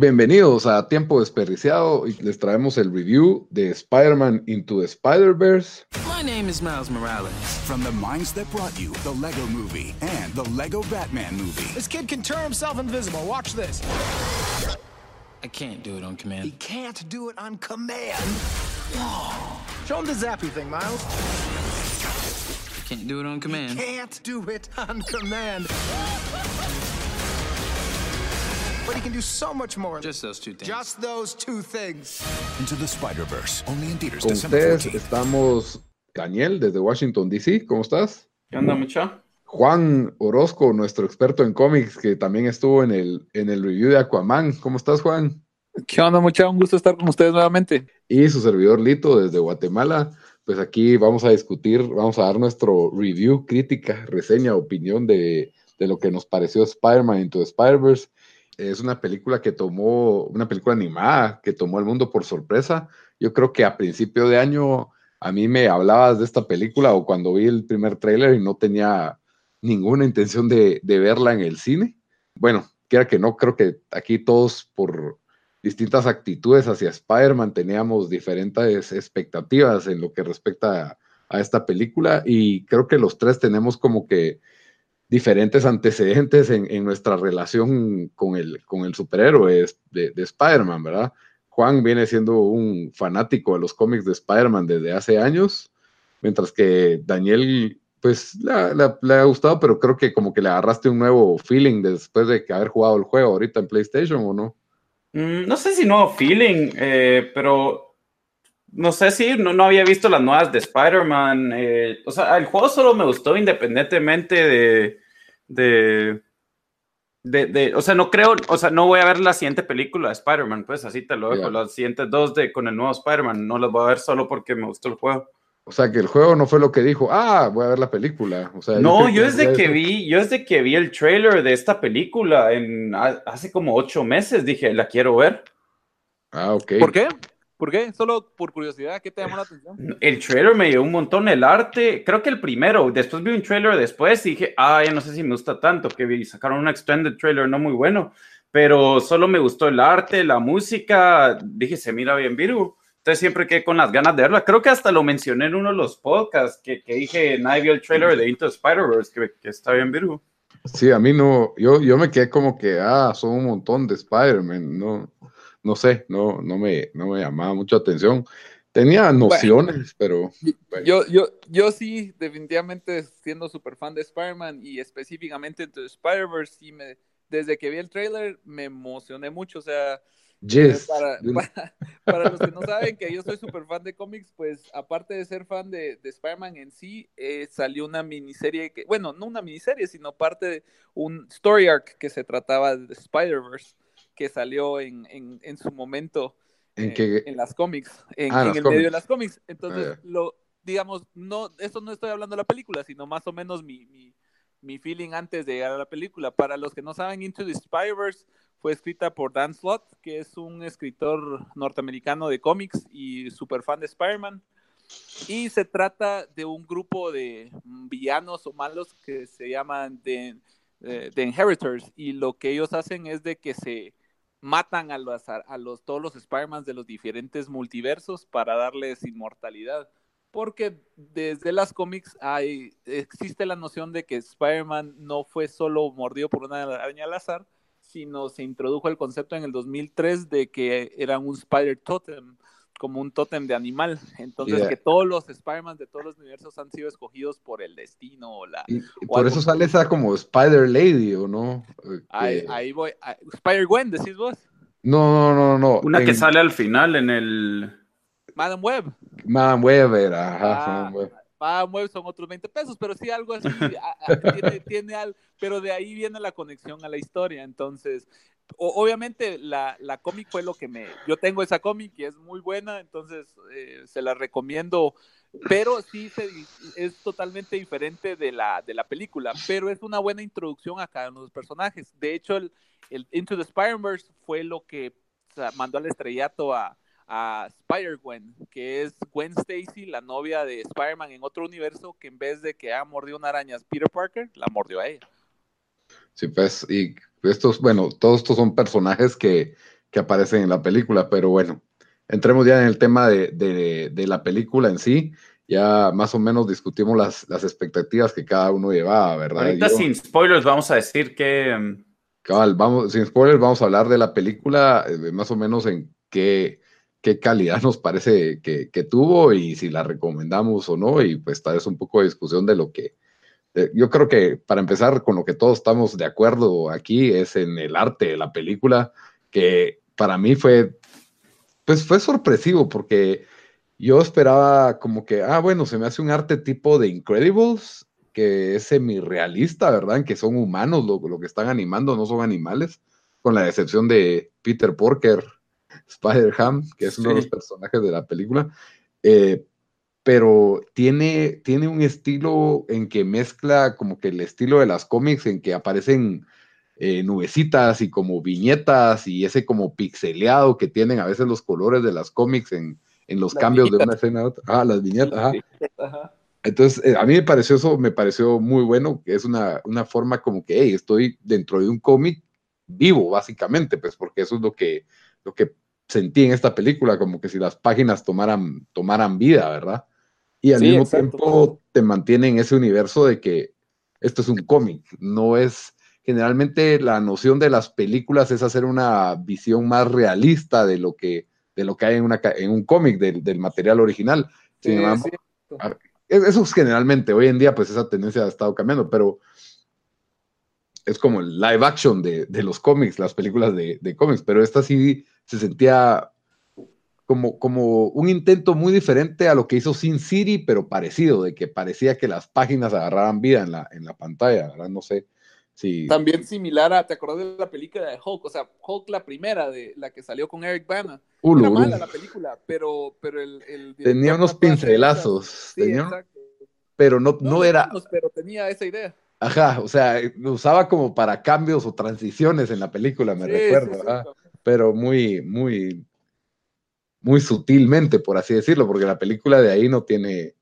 Bienvenidos a Tiempo Desperdiciado y les traemos el review de Spider-Man Into the Spider-Verse. My name is Miles Morales. From the minds that brought you the Lego movie and the Lego Batman movie. This kid can turn himself invisible. Watch this. I can't do it on command. He can't do it on command. Show him the zappy thing, Miles. Can't do it on command. Can't do it on command. But he can do so much more. Just those two things. Just those two things. Into the Spider-Verse. Only in theaters Con December ustedes 14th. estamos Daniel desde Washington, D.C. ¿Cómo estás? ¿Qué onda, mucha? Juan Orozco, nuestro experto en cómics, que también estuvo en el, en el review de Aquaman. ¿Cómo estás, Juan? ¿Qué onda, mucha? Un gusto estar con ustedes nuevamente. Y su servidor Lito desde Guatemala. Pues aquí vamos a discutir, vamos a dar nuestro review, crítica, reseña, opinión de, de lo que nos pareció Spider-Man Into the Spider-Verse. Es una película que tomó, una película animada que tomó al mundo por sorpresa. Yo creo que a principio de año a mí me hablabas de esta película o cuando vi el primer tráiler y no tenía ninguna intención de, verla en el cine. Bueno, quiera que no, creo que aquí todos por distintas actitudes hacia Spider-Man teníamos diferentes expectativas en lo que respecta a esta película y creo que los tres tenemos como que diferentes antecedentes en, en nuestra relación con el, con el superhéroe de, de Spider-Man, ¿verdad? Juan viene siendo un fanático de los cómics de Spider-Man desde hace años, mientras que Daniel, pues, le, ha gustado, pero creo que como que le agarraste un nuevo feeling después de haber jugado el juego ahorita en PlayStation, ¿o no? Mm, no sé si nuevo feeling, eh, pero no sé si no, no había visto las nuevas de Spider-Man. eh, o sea, el juego solo me gustó independientemente de, de, de, de- O sea, no creo, o sea, no voy a ver la siguiente película de Spider-Man, pues así te lo dejo. Ya. Las siguientes dos de, con el nuevo Spider-Man, no las voy a ver solo porque me gustó el juego. O sea, que el juego no fue lo que dijo, ah, voy a ver la película. O sea, No, creo yo desde que eso- vi, yo desde que vi el trailer de esta película en ha- hace como ocho meses dije, la quiero ver. Ah, ok. ¿Por qué? ¿Por qué? Solo por curiosidad, ¿qué te llamó la atención? El trailer me dio un montón el arte, creo que el primero, después vi un trailer después y dije, ah, ya no sé si me gusta tanto, que vi, sacaron un extended trailer no muy bueno, pero solo me gustó el arte, la música, dije, se mira bien Virgo. Entonces siempre quedé con las ganas de verla. Creo que hasta lo mencioné en uno de los podcasts que, que dije, nadie vio el trailer de Into the Spider-Verse, que, que está bien Virgo. Sí, a mí no, yo, yo me quedé como que, ah, son un montón de Spider-Man, no, no sé, no, no me, no me llamaba mucho atención. Tenía nociones, pero bueno. Yo, yo, yo sí, definitivamente siendo súper fan de Spider-Man y específicamente de Spider-Verse, sí me, desde que vi el trailer me emocioné mucho, o sea, Yes. para, para- para los que no saben que yo soy súper fan de cómics, pues aparte de ser fan de, de Spider-Man en sí, eh, salió una miniserie, que, bueno, no una miniserie, sino parte de un story arc que se trataba de Spider-Verse, que salió en, en, en su momento en eh, en las cómics, en, Ah, en las el cómics. medio de las cómics. Entonces, Ah, lo, digamos, no, esto no estoy hablando de la película, sino más o menos mi, mi, mi feeling antes de llegar a la película. Para los que no saben, Into the Spider-Verse fue escrita por Dan Slott, que es un escritor norteamericano de cómics y súper fan de Spider-Man. Y se trata de un grupo de villanos o malos que se llaman The, eh, The Inheritors. Y lo que ellos hacen es de que se matan a los, a los todos los Spider-Man de los diferentes multiversos para darles inmortalidad. Porque desde las cómics hay, existe la noción de que Spider-Man no fue solo mordido por una araña al azar, sino se introdujo el concepto en el 2003 de que era un Spider Totem, como un tótem de animal. Entonces, Yeah. que todos los Spider-Man de todos los universos han sido escogidos por el destino o la, y- y o por algo. eso sale esa como Spider Lady, ¿o no? Ahí, que- ahí voy. ah, Spider-Gwen, decís vos. No, no, no, no. Una que sale al final en el... Madam Web. Madame Weber, ajá, Ah, Madame Web son otros 20 pesos, pero sí algo así. a- a- tiene, tiene al- pero de ahí viene la conexión a la historia. Entonces, obviamente la, la cómic fue lo que me... Yo tengo esa cómic y es muy buena, entonces eh, se la recomiendo. Pero sí se, es totalmente diferente de la, de la película, pero es una buena introducción a cada uno de los personajes. De hecho, el, el Into the Spider-Verse fue lo que mandó al estrellato a, a Spider-Gwen, que es Gwen Stacy, la novia de Spider-Man en otro universo, que en vez de que haya mordido una araña a Peter Parker, la mordió a ella. Sí, pues, y estos, bueno, todos estos son personajes que, que aparecen en la película, pero bueno, entremos ya en el tema de, de- de la película en sí. Ya más o menos discutimos las, las expectativas que cada uno llevaba, ¿verdad? Ahorita Yo- sin spoilers vamos a decir que mm, Cabal, vamos, sin spoilers, vamos a hablar de la película, eh, más o menos en qué, qué calidad nos parece que, que tuvo y si la recomendamos o no, y pues tal vez un poco de discusión de lo que, de- yo creo que para empezar con lo que todos estamos de acuerdo aquí es en el arte de la película, que para mí fue, pues fue sorpresivo porque yo esperaba como que, ah, bueno, se me hace un arte tipo de Incredibles, que es semi-realista, ¿verdad? Que son humanos lo, lo que están animando, no son animales, con la excepción de Peter Porker, Spider-Ham, que es uno de los personajes de la película. Eh, pero tiene, tiene un estilo en que mezcla como que el estilo de las cómics, en que aparecen eh, nubecitas y como viñetas y ese como pixeleado que tienen a veces los colores de las cómics en, en los Las cambios de viñetas. una escena a otra. Ah, las viñetas, ajá. Ajá. Entonces, eh, a mí me pareció eso, me pareció muy bueno, que es una, una forma como que, hey, estoy dentro de un cómic vivo, básicamente, pues porque eso es lo que, lo que sentí en esta película, como que si las páginas tomaran, tomaran vida, ¿verdad? Y al Sí, mismo exacto. tiempo te mantiene en ese universo de que esto es un cómic, no es, generalmente la noción de las películas es hacer una visión más realista de lo que, de lo que hay en, una, en un cómic, del, del material original. Sí, embargo, es- Eso es generalmente, hoy en día pues esa tendencia ha estado cambiando, pero es como el live action de, de los cómics, las películas de, de cómics, pero esta sí se sentía como, como un intento muy diferente a lo que hizo Sin City, pero parecido, de que parecía que las páginas agarraran vida en la, en la pantalla, ¿verdad? No sé si... También similar a, ¿te acordás de la película de Hulk? O sea, Hulk la primera, de la que salió con Eric Bana. Ulu, Era Ulu. mala la película, pero, pero el, el Tenía unos pincelazos, Sí, tenía- pero no, no era... menos, Pero tenía esa idea. Ajá, o sea, lo usaba como para cambios o transiciones en la película, me Sí, recuerdo, sí, sí, pero muy, muy, muy sutilmente, por así decirlo, porque la película de ahí no tiene,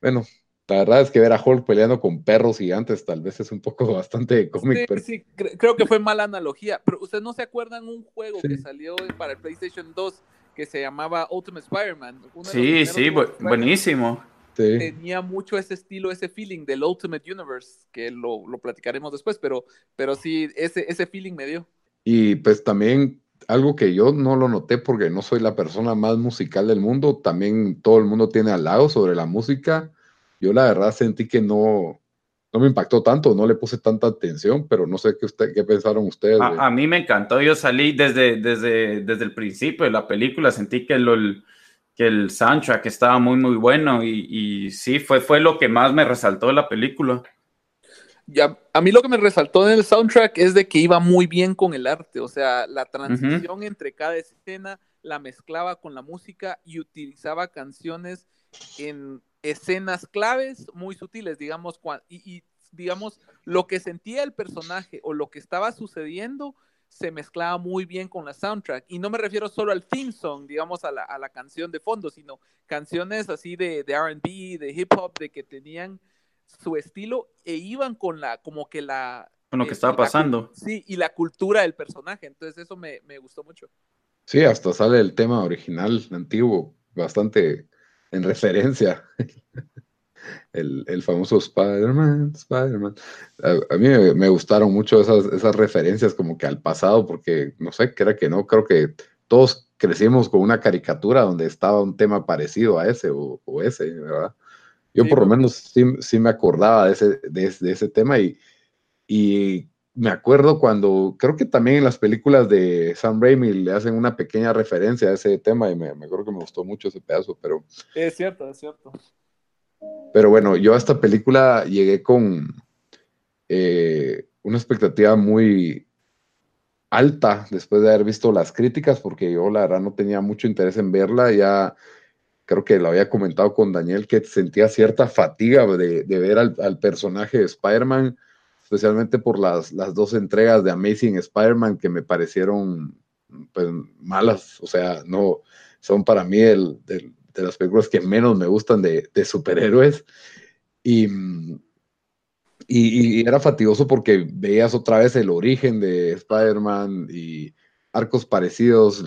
bueno, la verdad es que ver a Hulk peleando con perros gigantes tal vez es un poco bastante cómic, Sí, pero sí, cre- creo que fue mala analogía. Pero ustedes no se acuerdan un juego Sí. que salió para el PlayStation 2 que se llamaba Ultimate Spider-Man. Sí, sí, bu- buenísimo. sí, Tenía mucho ese estilo, ese feeling del Ultimate Universe, que lo, lo platicaremos después, pero, pero sí, ese, ese feeling me dio. y pues también algo que yo no lo noté porque no soy la persona más musical del mundo, también todo el mundo tiene al lado sobre la música, yo la verdad sentí que no, no me impactó tanto, no le puse tanta atención, pero no sé qué, usted, qué pensaron ustedes. de- A, a mí me encantó, yo salí desde, desde, desde el principio de la película, sentí que, lo- el, que el soundtrack estaba muy, muy bueno y, y sí, fue, fue lo que más me resaltó de la película. Ya, a mí lo que me resaltó en el soundtrack es de que iba muy bien con el arte, o sea, la transición entre cada escena la mezclaba con la música y utilizaba canciones en escenas claves muy sutiles, digamos, y, y, digamos, lo que sentía el personaje o lo que estaba sucediendo se mezclaba muy bien con la soundtrack. Y no me refiero solo al theme song, digamos, a la, a la canción de fondo, sino canciones así de, de RB, de hip hop, de que tenían su estilo e iban con la, como que la... Con lo que eh, estaba pasando. Sí, y la cultura del personaje. Entonces eso me, me gustó mucho. Sí, hasta sale el tema original, antiguo, bastante en referencia. El, el famoso Spider-Man, Spider-Man. A, a mí me, me gustaron mucho esas, esas referencias como que al pasado, porque no sé, era que no, creo que todos crecimos con una caricatura donde estaba un tema parecido a ese o, o ese, ¿verdad? Yo Sí, por lo menos sí, sí me acordaba de ese, de, ese- de ese tema y, y me acuerdo cuando, creo que también en las películas de Sam Raimi le hacen una pequeña referencia a ese tema y me, me acuerdo que me gustó mucho ese pedazo, pero, Es cierto, es cierto. pero bueno, yo a esta película llegué con eh, una expectativa muy alta después de haber visto las críticas, porque yo la verdad no tenía mucho interés en verla, ya creo que lo había comentado con Daniel, que sentía cierta fatiga de, de ver al, al personaje de Spider-Man, especialmente por las, las dos entregas de Amazing Spider-Man que me parecieron pues, malas, o sea, no son para mí de las películas que menos me gustan de, superhéroes. Y, era fatigoso porque veías otra vez el origen de Spider-Man y, arcos parecidos,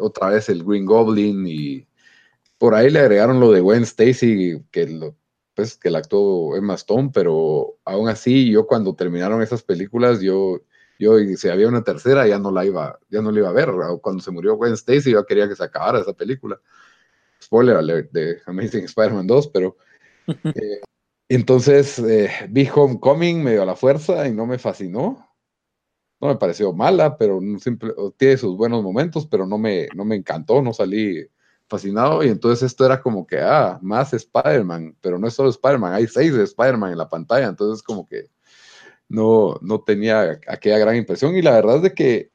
otra vez el Green Goblin y por ahí le agregaron lo de Gwen Stacy, que lo, pues que la actuó Emma Stone, pero aún así yo cuando terminaron esas películas, yo, yo si había una tercera ya no la iba, ya no la iba a ver. Cuando se murió Gwen Stacy yo quería que se acabara esa película. Spoiler alert de Amazing Spider-Man 2, pero eh, entonces eh, vi Homecoming medio a la fuerza y no me fascinó. No me pareció mala, pero no siempre, tiene sus buenos momentos, pero no me, no me encantó, no salí fascinado. Y entonces esto era como que, ah, más Spider-Man, pero no es solo Spider-Man, hay seis de Spider-Man en la pantalla, entonces como que no, no tenía aquella gran impresión. Y la verdad es de que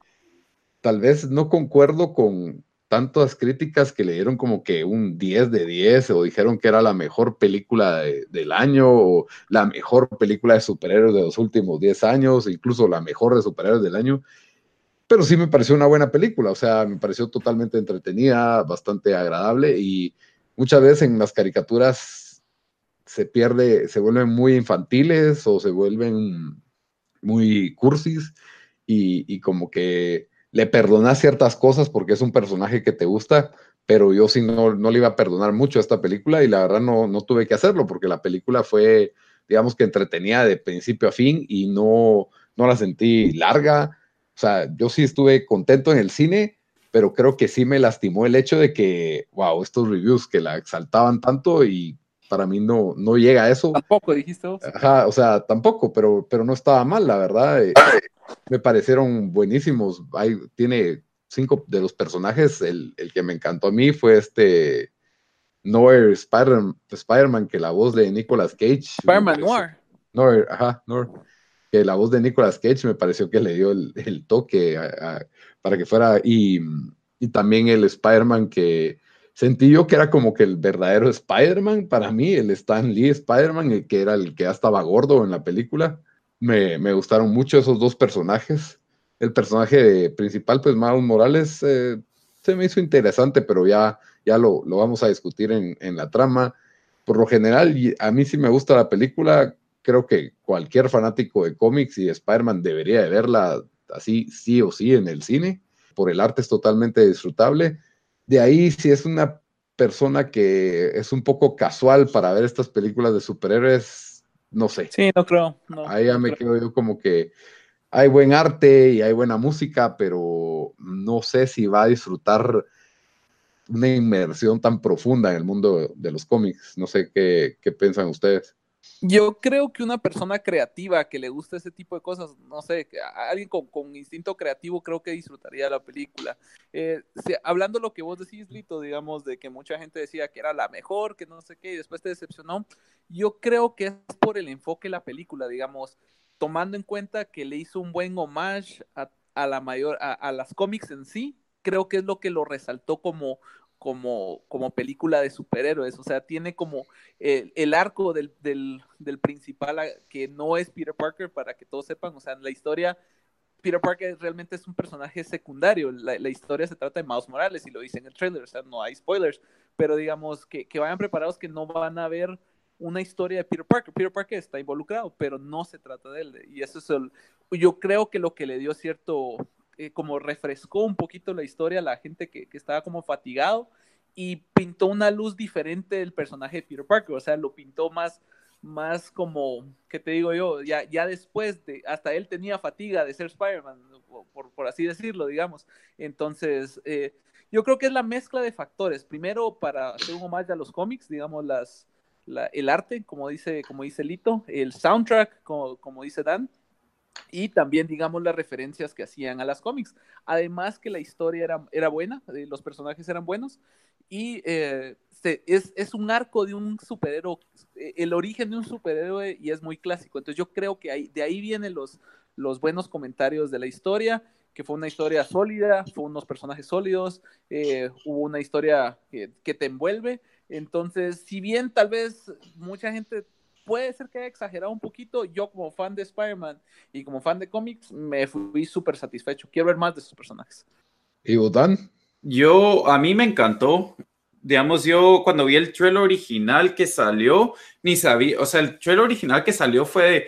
tal vez no concuerdo con tantas críticas que le dieron como que un 10 de 10 o dijeron que era la mejor película de- del año o la mejor película de superhéroes de los últimos 10 años, incluso la mejor de superhéroes del año. Pero sí me pareció una buena película, o sea, me pareció totalmente entretenida, bastante agradable y muchas veces en las caricaturas se pierde, se vuelven muy infantiles o se vuelven muy cursis y, como que le perdonas ciertas cosas porque es un personaje que te gusta, pero yo sí no, no le iba a perdonar mucho a esta película y la verdad no, no tuve que hacerlo porque la película fue, digamos que entretenida de principio a fin y no, no la sentí larga. O sea, yo sí estuve contento en el cine, pero creo que sí me lastimó el hecho de que, wow, estos reviews que la exaltaban tanto y para mí no, no llega a eso. Tampoco dijiste vos. Ajá, o sea, tampoco, pero, pero no estaba mal, la verdad. eh, me parecieron buenísimos. Hay, tiene cinco de los personajes. El, el que me encantó a mí fue este Noir Spider- Spider-Man, que la voz de Nicolas Cage. Spider-Man Noir. Noir, ajá, Noir. Que la voz de Nicolas Cage me pareció que le dio el, toque para que fuera. Y, también el Spider-Man que sentí yo que era como que el verdadero Spider-Man para mí, el Stan Lee Spider-Man, el que era el que ya estaba gordo en la película. Me, me gustaron mucho esos dos personajes. El personaje principal, pues Miles Morales, eh, se me hizo interesante, pero ya, ya lo, lo vamos a discutir en, en la trama. Por lo general, a mí sí me gusta la película. Creo que cualquier fanático de cómics y de Spider-Man debería de verla así, sí o sí, en el cine. Por el arte es totalmente disfrutable. De ahí, si es una persona que es un poco casual para ver estas películas de superhéroes, no sé. Sí, no creo. No, Ahí ya no me creo. quedo yo como que hay buen arte y hay buena música, pero no sé si va a disfrutar una inmersión tan profunda en el mundo de los cómics. No sé qué, qué piensan ustedes. Yo creo que una persona creativa que le gusta ese tipo de cosas, no sé, alguien con, instinto creativo creo que disfrutaría la película. Eh, si- hablando lo que vos decís, Lito, digamos, de que mucha gente decía que era la mejor, que no sé qué, y después te decepcionó, yo creo que es por el enfoque de la película, digamos, tomando en cuenta que le hizo un buen homage a, a la mayor, a, a las cómics en sí, creo que es lo que lo resaltó como, como, como película de superhéroes, o sea, tiene como el, el arco del, del, del principal que no es Peter Parker, para que todos sepan, o sea, en la historia, Peter Parker realmente es un personaje secundario, la, la historia se trata de Miles Morales y lo dice en el trailer, o sea, no hay spoilers, pero digamos que, que vayan preparados que no van a ver una historia de Peter Parker. Peter Parker está involucrado, pero no se trata de él. Y eso es el, yo creo que lo que le dio cierto, eh, como refrescó un poquito la historia a la gente que, que estaba como fatigado y pintó una luz diferente del personaje de Peter Parker, o sea, lo pintó más, más como, ¿qué te digo yo? Ya, ya después de, hasta él tenía fatiga de ser Spider-Man, por, por así decirlo, digamos. Entonces, eh, yo creo que es la mezcla de factores. Primero, para hacer un homage a los cómics, digamos, las, la, el arte, como dice, como dice Lito, el soundtrack, como, como dice Dan, y también, digamos, las referencias que hacían a las cómics. Además que la historia era, era buena, eh, los personajes eran buenos, y eh, es, es, un arco de un superhéroe, eh, el origen de un superhéroe, y es muy clásico. Entonces yo creo que ahí, de ahí vienen los, los buenos comentarios de la historia, que fue una historia sólida, fue unos personajes sólidos, eh, hubo una historia que te envuelve. Entonces, si bien tal vez mucha gente puede ser que haya exagerado un poquito, yo como fan de Spider-Man y como fan de cómics me fui súper satisfecho. Quiero ver más de sus personajes. ¿Y Botan? Yo, a mí me encantó. Digamos, yo cuando vi el trailer original que salió, ni sabía, o sea, el trailer original que salió fue de,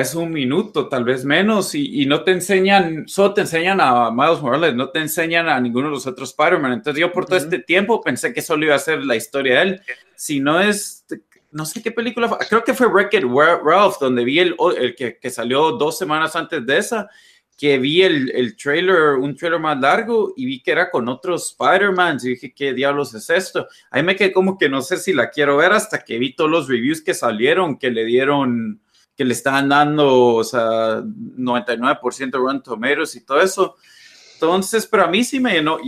es un minuto, tal vez menos, y, y, no te enseñan, solo te enseñan a Miles Morales, no te enseñan a ninguno de los otros Spider-Man. Entonces yo por todo este tiempo pensé que solo iba a ser la historia de él. Si no es, no sé qué película, fue, creo que fue Wreck-It Ralph, donde vi el, el que, que, salió dos semanas antes de esa, que vi el, el, trailer, un trailer más largo, y vi que era con otros Spider-Man, y dije, ¿qué diablos es esto? Ahí me quedé como que no sé si la quiero ver hasta que vi todos los reviews que salieron, que le dieron que le están dando, o sea, 99% de Rotten Tomatoes y todo eso. Entonces, pero a mí sí me llenó,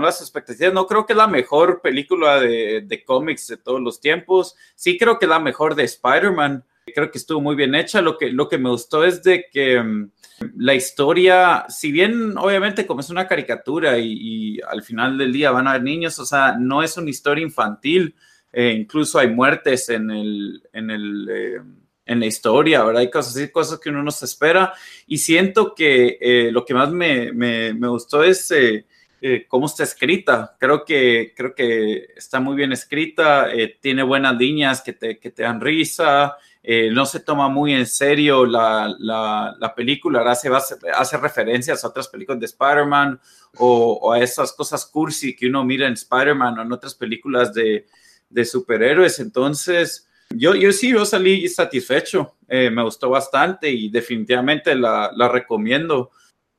las expectativas. No creo que es la mejor película de, cómics de todos los tiempos. Sí creo que es la mejor de Spider-Man. Creo que estuvo muy bien hecha. Lo que, lo que me gustó es de que um, la historia, si bien obviamente como es una caricatura y, y, al final del día van a haber niños, o sea, no es una historia infantil. Eh, incluso hay muertes en el... En el eh, en la historia, ¿verdad? Hay cosas así, cosas que uno no se espera. Y siento que eh, lo que más me, me, me gustó es eh, eh, cómo está escrita. Creo que, creo que está muy bien escrita, eh, tiene buenas líneas que te, que te dan risa, eh, no se toma muy en serio la, la, la película, hace, hace referencias a otras películas de Spider-Man o, o, a esas cosas cursi que uno mira en Spider-Man o en otras películas de, de superhéroes. Entonces, yo, yo sí, yo salí satisfecho, eh, me gustó bastante y definitivamente la, la recomiendo,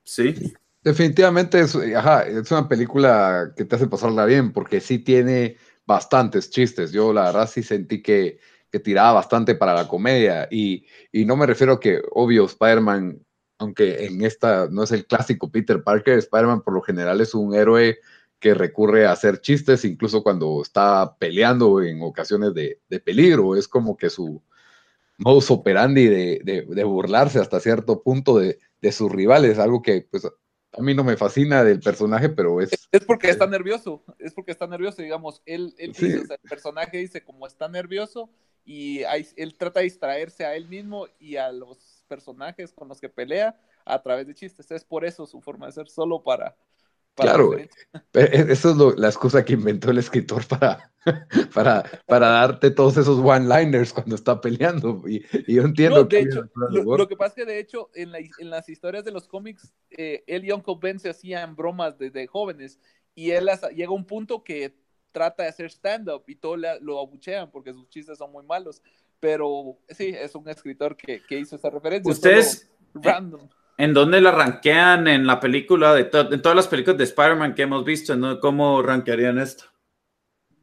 sí. Definitivamente es, ajá, es una película que te hace pasarla bien porque sí tiene bastantes chistes. Yo la verdad sí sentí que, que tiraba bastante para la comedia y, y no me refiero a que, obvio, Spider-Man, aunque en esta no es el clásico Peter Parker, Spider-Man por lo general es un héroe que recurre a hacer chistes incluso cuando está peleando en ocasiones de, de peligro. Es como que su modus operandi de, de, de burlarse hasta cierto punto de, sus rivales, algo que pues a mí no me fascina del personaje, pero es... Es porque está nervioso, es porque está nervioso, digamos, él, él sí. dice, o sea, el personaje dice como está nervioso y hay, él trata de distraerse a él mismo y a los personajes con los que pelea a través de chistes. Es por eso su forma de ser, solo para, Claro, eso es lo, la excusa que inventó el escritor para, para, para darte todos esos one-liners cuando está peleando. Y, y yo entiendo no, que. Hecho, lo, lo, que pasa es que, de hecho, en, la, en las historias de los cómics, eh, él y Uncle Ben se hacían bromas desde jóvenes. Y él hasta, llega a un punto que trata de hacer stand-up y todos lo abuchean porque sus chistes son muy malos. Pero sí, es un escritor que, que hizo esa referencia. Ustedes. Random. ¿En dónde la rankean en la película, de to en todas las películas de Spider-Man que hemos visto? ¿no? ¿Cómo rankearían esto?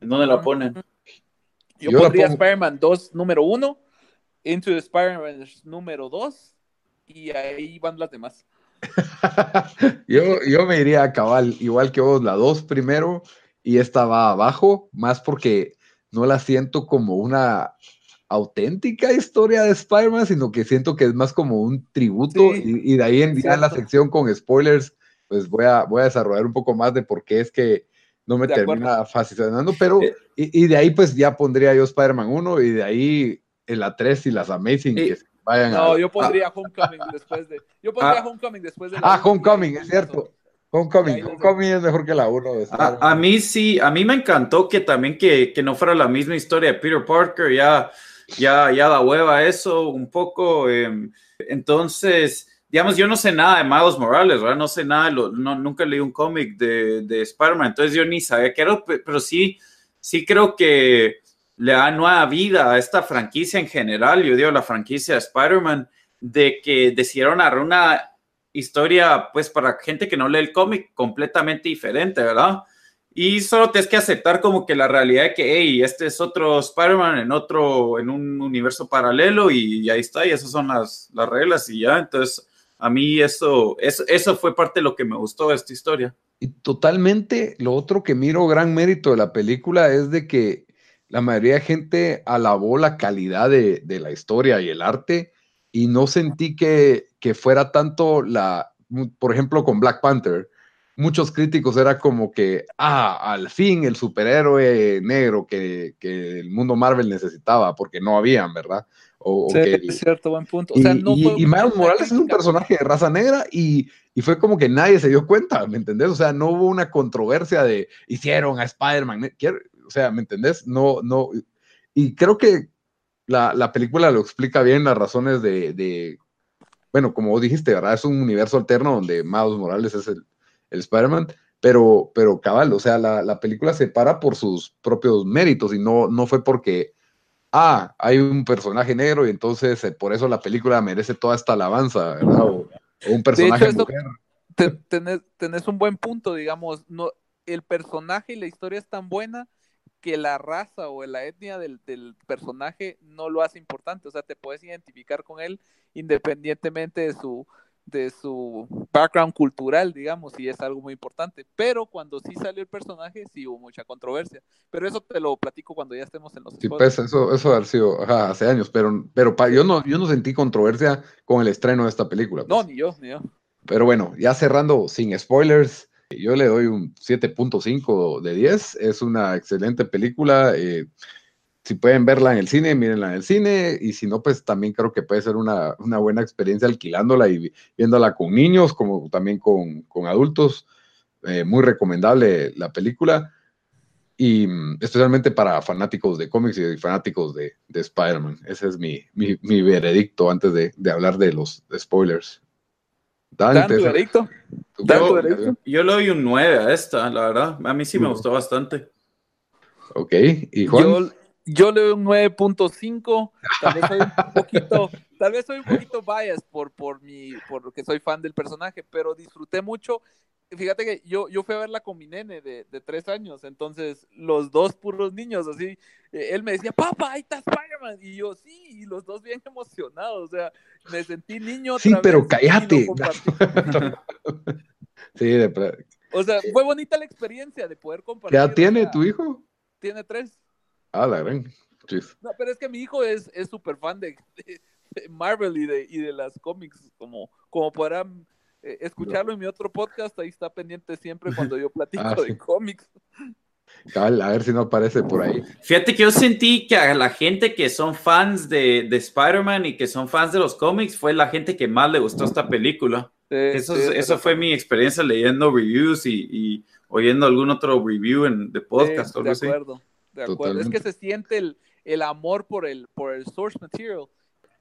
¿En dónde la ponen? Yo, Yo pondría Spider-Man 2 número 1, Into the Spider-Man número 2, y ahí van las demás. yo, yo me iría a cabal, igual que vos, la 2 primero, y esta va abajo, más porque no la siento como una auténtica historia de Spider-Man, sino que siento que es más como un tributo sí, y, y, de ahí en, ya en la sección con spoilers, pues voy a, voy a desarrollar un poco más de por qué es que no me de termina acuerdo. fascinando, pero eh, y, y, de ahí pues ya pondría yo Spider-Man 1 y de ahí en la 3 y las Amazing y, que vayan no, a, yo pondría Homecoming después de yo pondría ah, Homecoming después de Ah, Homecoming, es cierto. Homecoming, Homecoming es mejor que la 1. A, a, mí sí, a mí me encantó que también que, que no fuera la misma historia de Peter Parker, ya ya, ya da hueva eso un poco. Eh, entonces, digamos, yo no sé nada de Miles Morales, ¿verdad? No sé nada, lo, no, nunca leí un cómic de, de Spider-Man, entonces yo ni sabía qué era, pero sí, sí creo que le da nueva vida a esta franquicia en general, yo digo la franquicia de Spider-Man, de que decidieron dar una historia, pues para gente que no lee el cómic, completamente diferente, ¿verdad? Y solo tienes que aceptar como que la realidad de que, hey, este es otro Spider-Man en otro, en un universo paralelo y, ahí está, y esas son las, las reglas y ya. Entonces, a mí eso, eso, eso fue parte de lo que me gustó de esta historia. Y totalmente, lo otro que miro gran mérito de la película es de que la mayoría de gente alabó la calidad de, de la historia y el arte y no sentí que, que fuera tanto la, por ejemplo, con Black Panther, muchos críticos era como que, ah, al fin el superhéroe negro que, que el mundo Marvel necesitaba, porque no habían, ¿verdad? O, sí, o que, es cierto, buen punto. O y, no y, y Miles Morales es un personaje de raza negra y, y, fue como que nadie se dio cuenta, ¿me entendés? O sea, no hubo una controversia de hicieron a Spider-Man, o sea, ¿me entendés? No, no. Y creo que la, la película lo explica bien las razones de, de, bueno, como vos dijiste, ¿verdad? Es un universo alterno donde Miles Morales es el, el Spider-Man, pero, pero cabal, o sea, la, la, película se para por sus propios méritos y no, no fue porque, ah, hay un personaje negro y entonces eh, por eso la película merece toda esta alabanza, ¿verdad? O, o un personaje De hecho, esto- mujer. te- tenés, tenés un buen punto, digamos, no, el personaje y la historia es tan buena que la raza o la etnia del, del personaje no lo hace importante, o sea, te puedes identificar con él independientemente de su de su background cultural, digamos, y es algo muy importante. Pero cuando sí salió el personaje, sí hubo mucha controversia. Pero eso te lo platico cuando ya estemos en los Sí, pues eso, eso ha sido ajá, hace años, pero, pero pa- yo, no, yo no sentí controversia con el estreno de esta película. No, pues. ni yo, ni yo. Pero bueno, ya cerrando sin spoilers, yo le doy un 7.5 de 10. Es una excelente película. eh, si pueden verla en el cine, mírenla en el cine. Y si no, pues también creo que puede ser una, una buena experiencia alquilándola y vi- viéndola con niños, como también con, con adultos. Eh, muy recomendable la película. Y mm, especialmente para fanáticos de cómics y fanáticos de, de Spider-Man. Ese es mi, mi, mi veredicto antes de, de hablar de los spoilers. Dan, Dan, tu empieza. veredicto. Veredicto. Yo le doy un 9 a esta, la verdad. A mí sí me gustó bastante. Ok, y Juan. Yo, yo le doy un 9.5. Tal vez soy un poquito, tal vez soy un poquito biased por, por mi, porque soy fan del personaje, pero disfruté mucho. Fíjate que yo, yo fui a verla con mi nene de, de tres años, entonces los dos puros niños, así, eh, él me decía, papá, ahí está Spider-Man, y yo, sí, y los dos bien emocionados, o sea, me sentí niño. Sí, otra pero vez cállate. Sí, de O sea, fue bonita la experiencia de poder ¿Qué compartir. o tiene sea, tu hijo? Tiene tres. Ah, la gran. No, pero es que mi hijo es es súper fan de, de- de Marvel y de, y de las cómics, como, como podrán eh, escucharlo en mi otro podcast, ahí está pendiente siempre cuando yo platico Ah, sí. de cómics. Cabal, a ver si no aparece por ahí. Fíjate que yo sentí que a la gente que son fans de, de Spider-Man y que son fans de los cómics fue la gente que más le gustó esta película. Eso, sí, eso fue mi experiencia leyendo reviews y, y oyendo algún otro review en, de podcast o Sí, algo de así. De acuerdo. Es que se siente el, el amor por el, por el source material.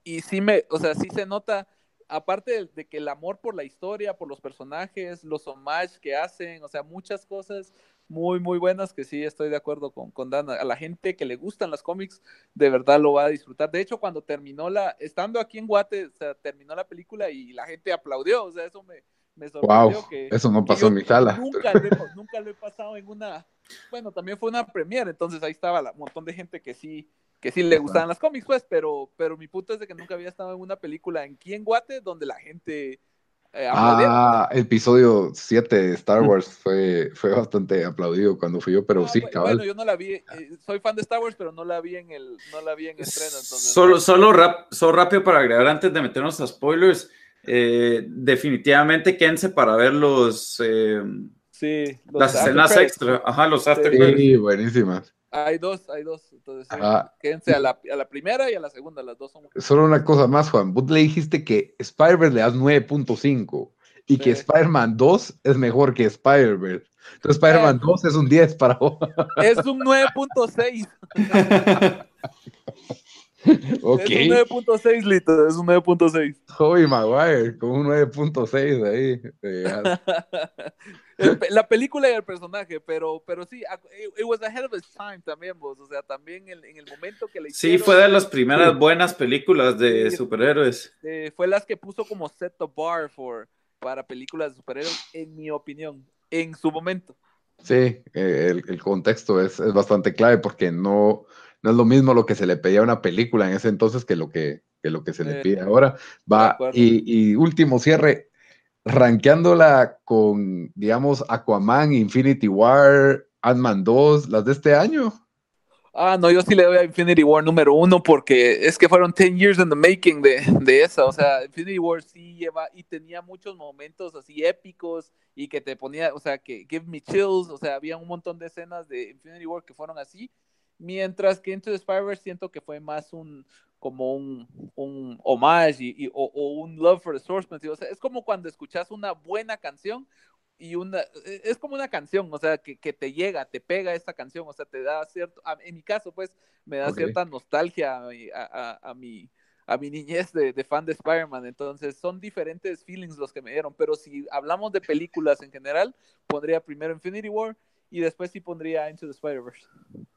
Y sí me, o sea, sí se nota, aparte de, de que el amor por la historia, por los personajes, los homages que hacen, o sea, muchas cosas muy, muy buenas que sí estoy de acuerdo con, con Dan. A la gente que le gustan las cómics, de verdad lo va a disfrutar. De hecho, cuando terminó la, estando aquí en Guate, o sea, terminó la película y la gente aplaudió, o sea, eso me, me sorprendió Wow, que eso no pasó yo en mi sala. Nunca lo, he, nunca lo he pasado en una. Bueno, también fue una premiere, entonces ahí estaba un montón de gente que sí, que sí le gustaban las cómics, pues, pero, pero mi punto es de que nunca había estado en una película aquí en Guate donde la gente eh. Ah, el episodio 7 de Star Wars fue, fue bastante aplaudido cuando fui yo, pero Ah, sí, cabal. Bueno, yo no la vi, eh, soy fan de Star Wars, pero no la vi en el, no la vi en estreno, entonces. Solo, solo, rap- solo rápido para agregar antes de meternos a spoilers. Eh, definitivamente quédense para ver los, eh, sí, los las escenas credits. extra. Ajá, los after Sí. credits. Sí, buenísimas. Hay dos, hay dos, entonces Ajá. quédense a la, a la primera y a la segunda, las dos son. Solo una cosa más, Juan. Vos le dijiste que Spider-Verse le das 9.5 y que. Spider-Man 2 es mejor que Spider-Verse. Entonces, Spider-Man Eh. 2 es un 10 para vos. Es un 9.6. ok. Es un 9.6, Lito, es un 9.6. Hobby Maguire con un 9.6 ahí. La película y el personaje, pero, pero sí, ac- it, was ahead of its time también, vos. O sea, también en, en el momento que le Sí, hicieron, fue de las primeras buenas películas de Sí. superhéroes. eh, fue las que puso como set the bar for, para películas de superhéroes, en mi opinión, en su momento. Sí, eh, el, el contexto es, es bastante clave porque no, no es lo mismo lo que se le pedía a una película en ese entonces que lo que, que lo que se le Eh, pide ahora. Va, y, y último cierre, rankeándola con, digamos, Aquaman, Infinity War, Ant-Man 2, las de este año. Ah, no, yo sí le doy a Infinity War número uno porque es que fueron 10 years in the making de, de esa. O sea, Infinity War sí lleva y tenía muchos momentos así épicos y que te ponía, o sea, que give me chills. O sea, había un montón de escenas de Infinity War que fueron así. Mientras que Into the Spider-Verse siento que fue más un, como un, un homage y, y- o, o un love for the source material. O sea, es como cuando escuchas una buena canción y una, e, es como una canción, o sea, que, que, te llega, te pega esta canción, o sea, te da cierto, en mi caso, pues, me da Okay. cierta nostalgia a, mi- a, a- a mi, a mi niñez de, de fan de Spider-Man, entonces son diferentes feelings los que me dieron, pero si hablamos de películas en general, pondría primero Infinity War y después sí pondría Into the Spider-Verse.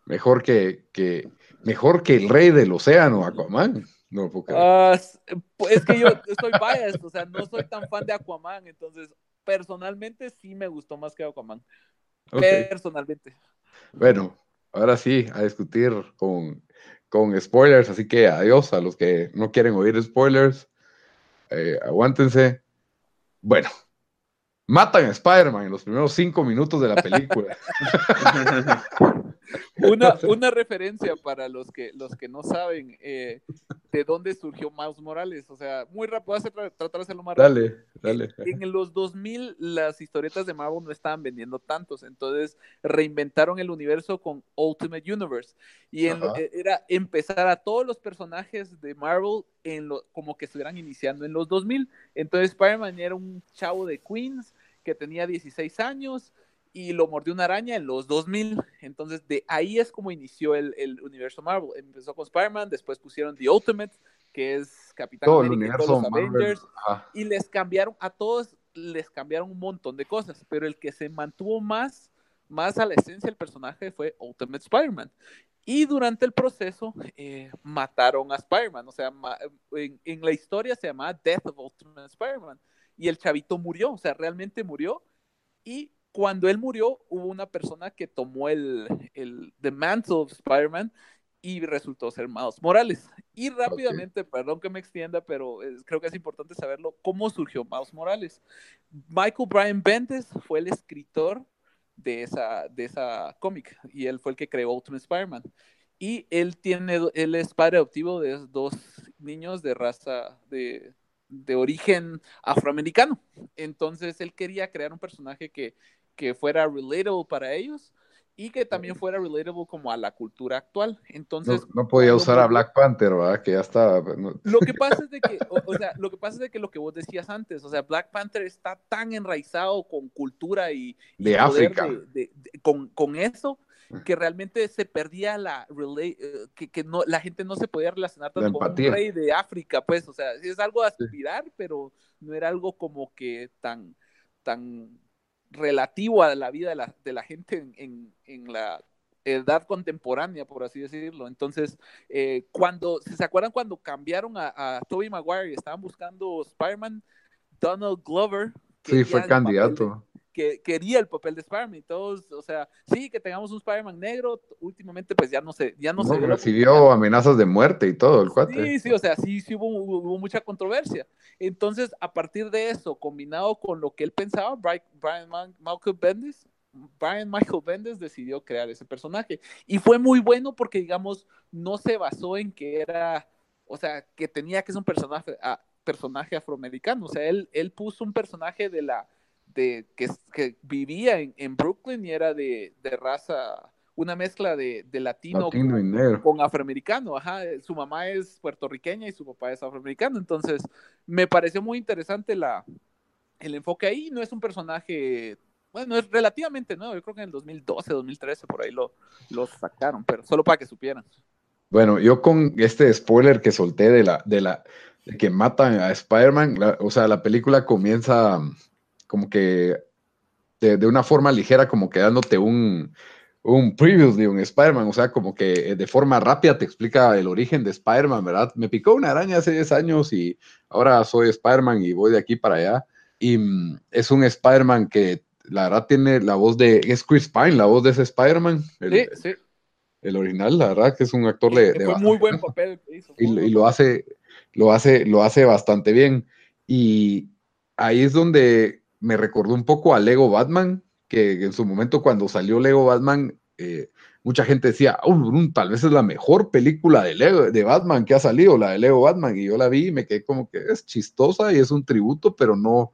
Mejor que, que, mejor que el rey del océano, Aquaman. No, porque Ah, s- pues, es que yo estoy biased, o sea, no soy tan fan de Aquaman, entonces personalmente sí me gustó más que Aquaman, Ok. personalmente. Bueno, ahora sí, a discutir con, con spoilers, así que adiós a los que no quieren oír spoilers. Eh, aguántense. Bueno, matan a Spider-Man en los primeros cinco minutos de la película. Una, una referencia para los que, los que no saben eh, de dónde surgió Miles Morales, o sea, muy rápido, voy a hacer- tratar de hacerlo más rápido. dale, dale. En los 2000 las historietas de Marvel no estaban vendiendo tantos, entonces reinventaron el universo con Ultimate Universe y en lo- Ajá. e- era empezar a todos los personajes de Marvel en lo, como que estuvieran iniciando en los 2000. Entonces Spider-Man era un chavo de Queens que tenía 16 años y lo mordió una araña en los 2000. Entonces de ahí es como inició el, el universo Marvel. Empezó con Spider-Man, después pusieron The Ultimate, que es Capitán Todo el América y universo todos los. Avengers Ajá. y les cambiaron a todos les cambiaron un montón de cosas pero el que se mantuvo más más a la esencia del personaje fue Ultimate Spider-Man y durante el proceso eh, mataron a Spider-Man o sea en, en la historia se llama Death of Ultimate Spider-Man y el chavito murió o sea realmente murió y cuando él murió hubo una persona que tomó el, el the mantle of Spider-Man y resultó ser Miles Morales. Y rápidamente, perdón que me extienda, pero eh, creo que es importante saberlo, cómo surgió Miles Morales. Michael Brian Bendis fue el escritor de esa, de esa cómic y él fue el que creó Ultimate Spider-Man. Y él tiene, él es padre adoptivo de dos niños de raza de, de origen afroamericano. Entonces él quería crear un personaje que, que fuera relatable para ellos y que también fuera relatable como a la cultura actual. No, Entonces, no podía cuando usar a Black Panther, ¿verdad? Que ya está. no- lo que pasa es de que, o, o sea, lo que pasa es de que lo que vos decías antes, o sea, Black Panther está tan enraizado con cultura y, y De África. de- de- de- con, con eso que realmente se perdía la eh, que, que no la gente no se podía relacionar La tanto con un rey de África, pues, o sea, es algo a aspirar, pero no era algo como que tan tan relativo a la vida de la, de la gente en, en, en la edad contemporánea, por así decirlo. Entonces, eh, cuando, ¿se acuerdan cuando cambiaron a, a Tobey Maguire y estaban buscando Spider-Man? Donald Glover. Sí, fue candidato. Que quería el papel de Spider-Man y todos, o sea, sí, que tengamos un Spider-Man negro, últimamente pues ya no sé, ya no, No, recibió amenazas de muerte y todo, el cuate. Sí, sí, o sea, sí, sí hubo, hubo- hubo mucha controversia. Entonces, a partir de eso, combinado con lo que él pensaba, Brian, Malcolm Bendis, Brian Michael Bendis decidió crear ese personaje. Y fue muy bueno porque, digamos, no se basó en que era, o sea, que tenía que ser un personaje, personaje afroamericano. O sea, él, él puso un personaje de la, de, que, que vivía en, en Brooklyn y era de, de raza, una mezcla de, de latino, Latino con- y negro. con afroamericano, ajá, su mamá es puertorriqueña y su papá es afroamericano, entonces me pareció muy interesante la, el enfoque ahí, no es un personaje, bueno, es relativamente nuevo, yo creo que en el 2012, 2013 por ahí lo, lo sacaron, pero solo para que supieran. Bueno, yo con este spoiler que solté de la, de la, de que matan a Spider-Man, o sea, la película comienza como que de, de una forma ligera, como que dándote un, un preview de un Spider-Man, o sea, como que eh, de forma rápida te explica el origen de Spider-Man, ¿verdad? Me picó una araña hace 10 años y ahora soy Spider-Man y voy de aquí para allá. Y mm, es un Spider-Man que la verdad tiene la voz de, es Chris Pine, la voz de ese Spider-Man, Sí, sí, el original, la verdad que es un actor de... que de fue bastante muy buen papel el que hizo. y, y lo hace, lo hace, lo hace bastante bien. Y ahí es donde me recordó un poco a Lego Batman, que en su momento cuando salió Lego Batman, eh, mucha gente decía, "Oh, tal vez es la mejor película de, Lego, de Batman que ha salido, la de Lego Batman. Y yo la vi y me quedé como que es chistosa y es un tributo, pero no,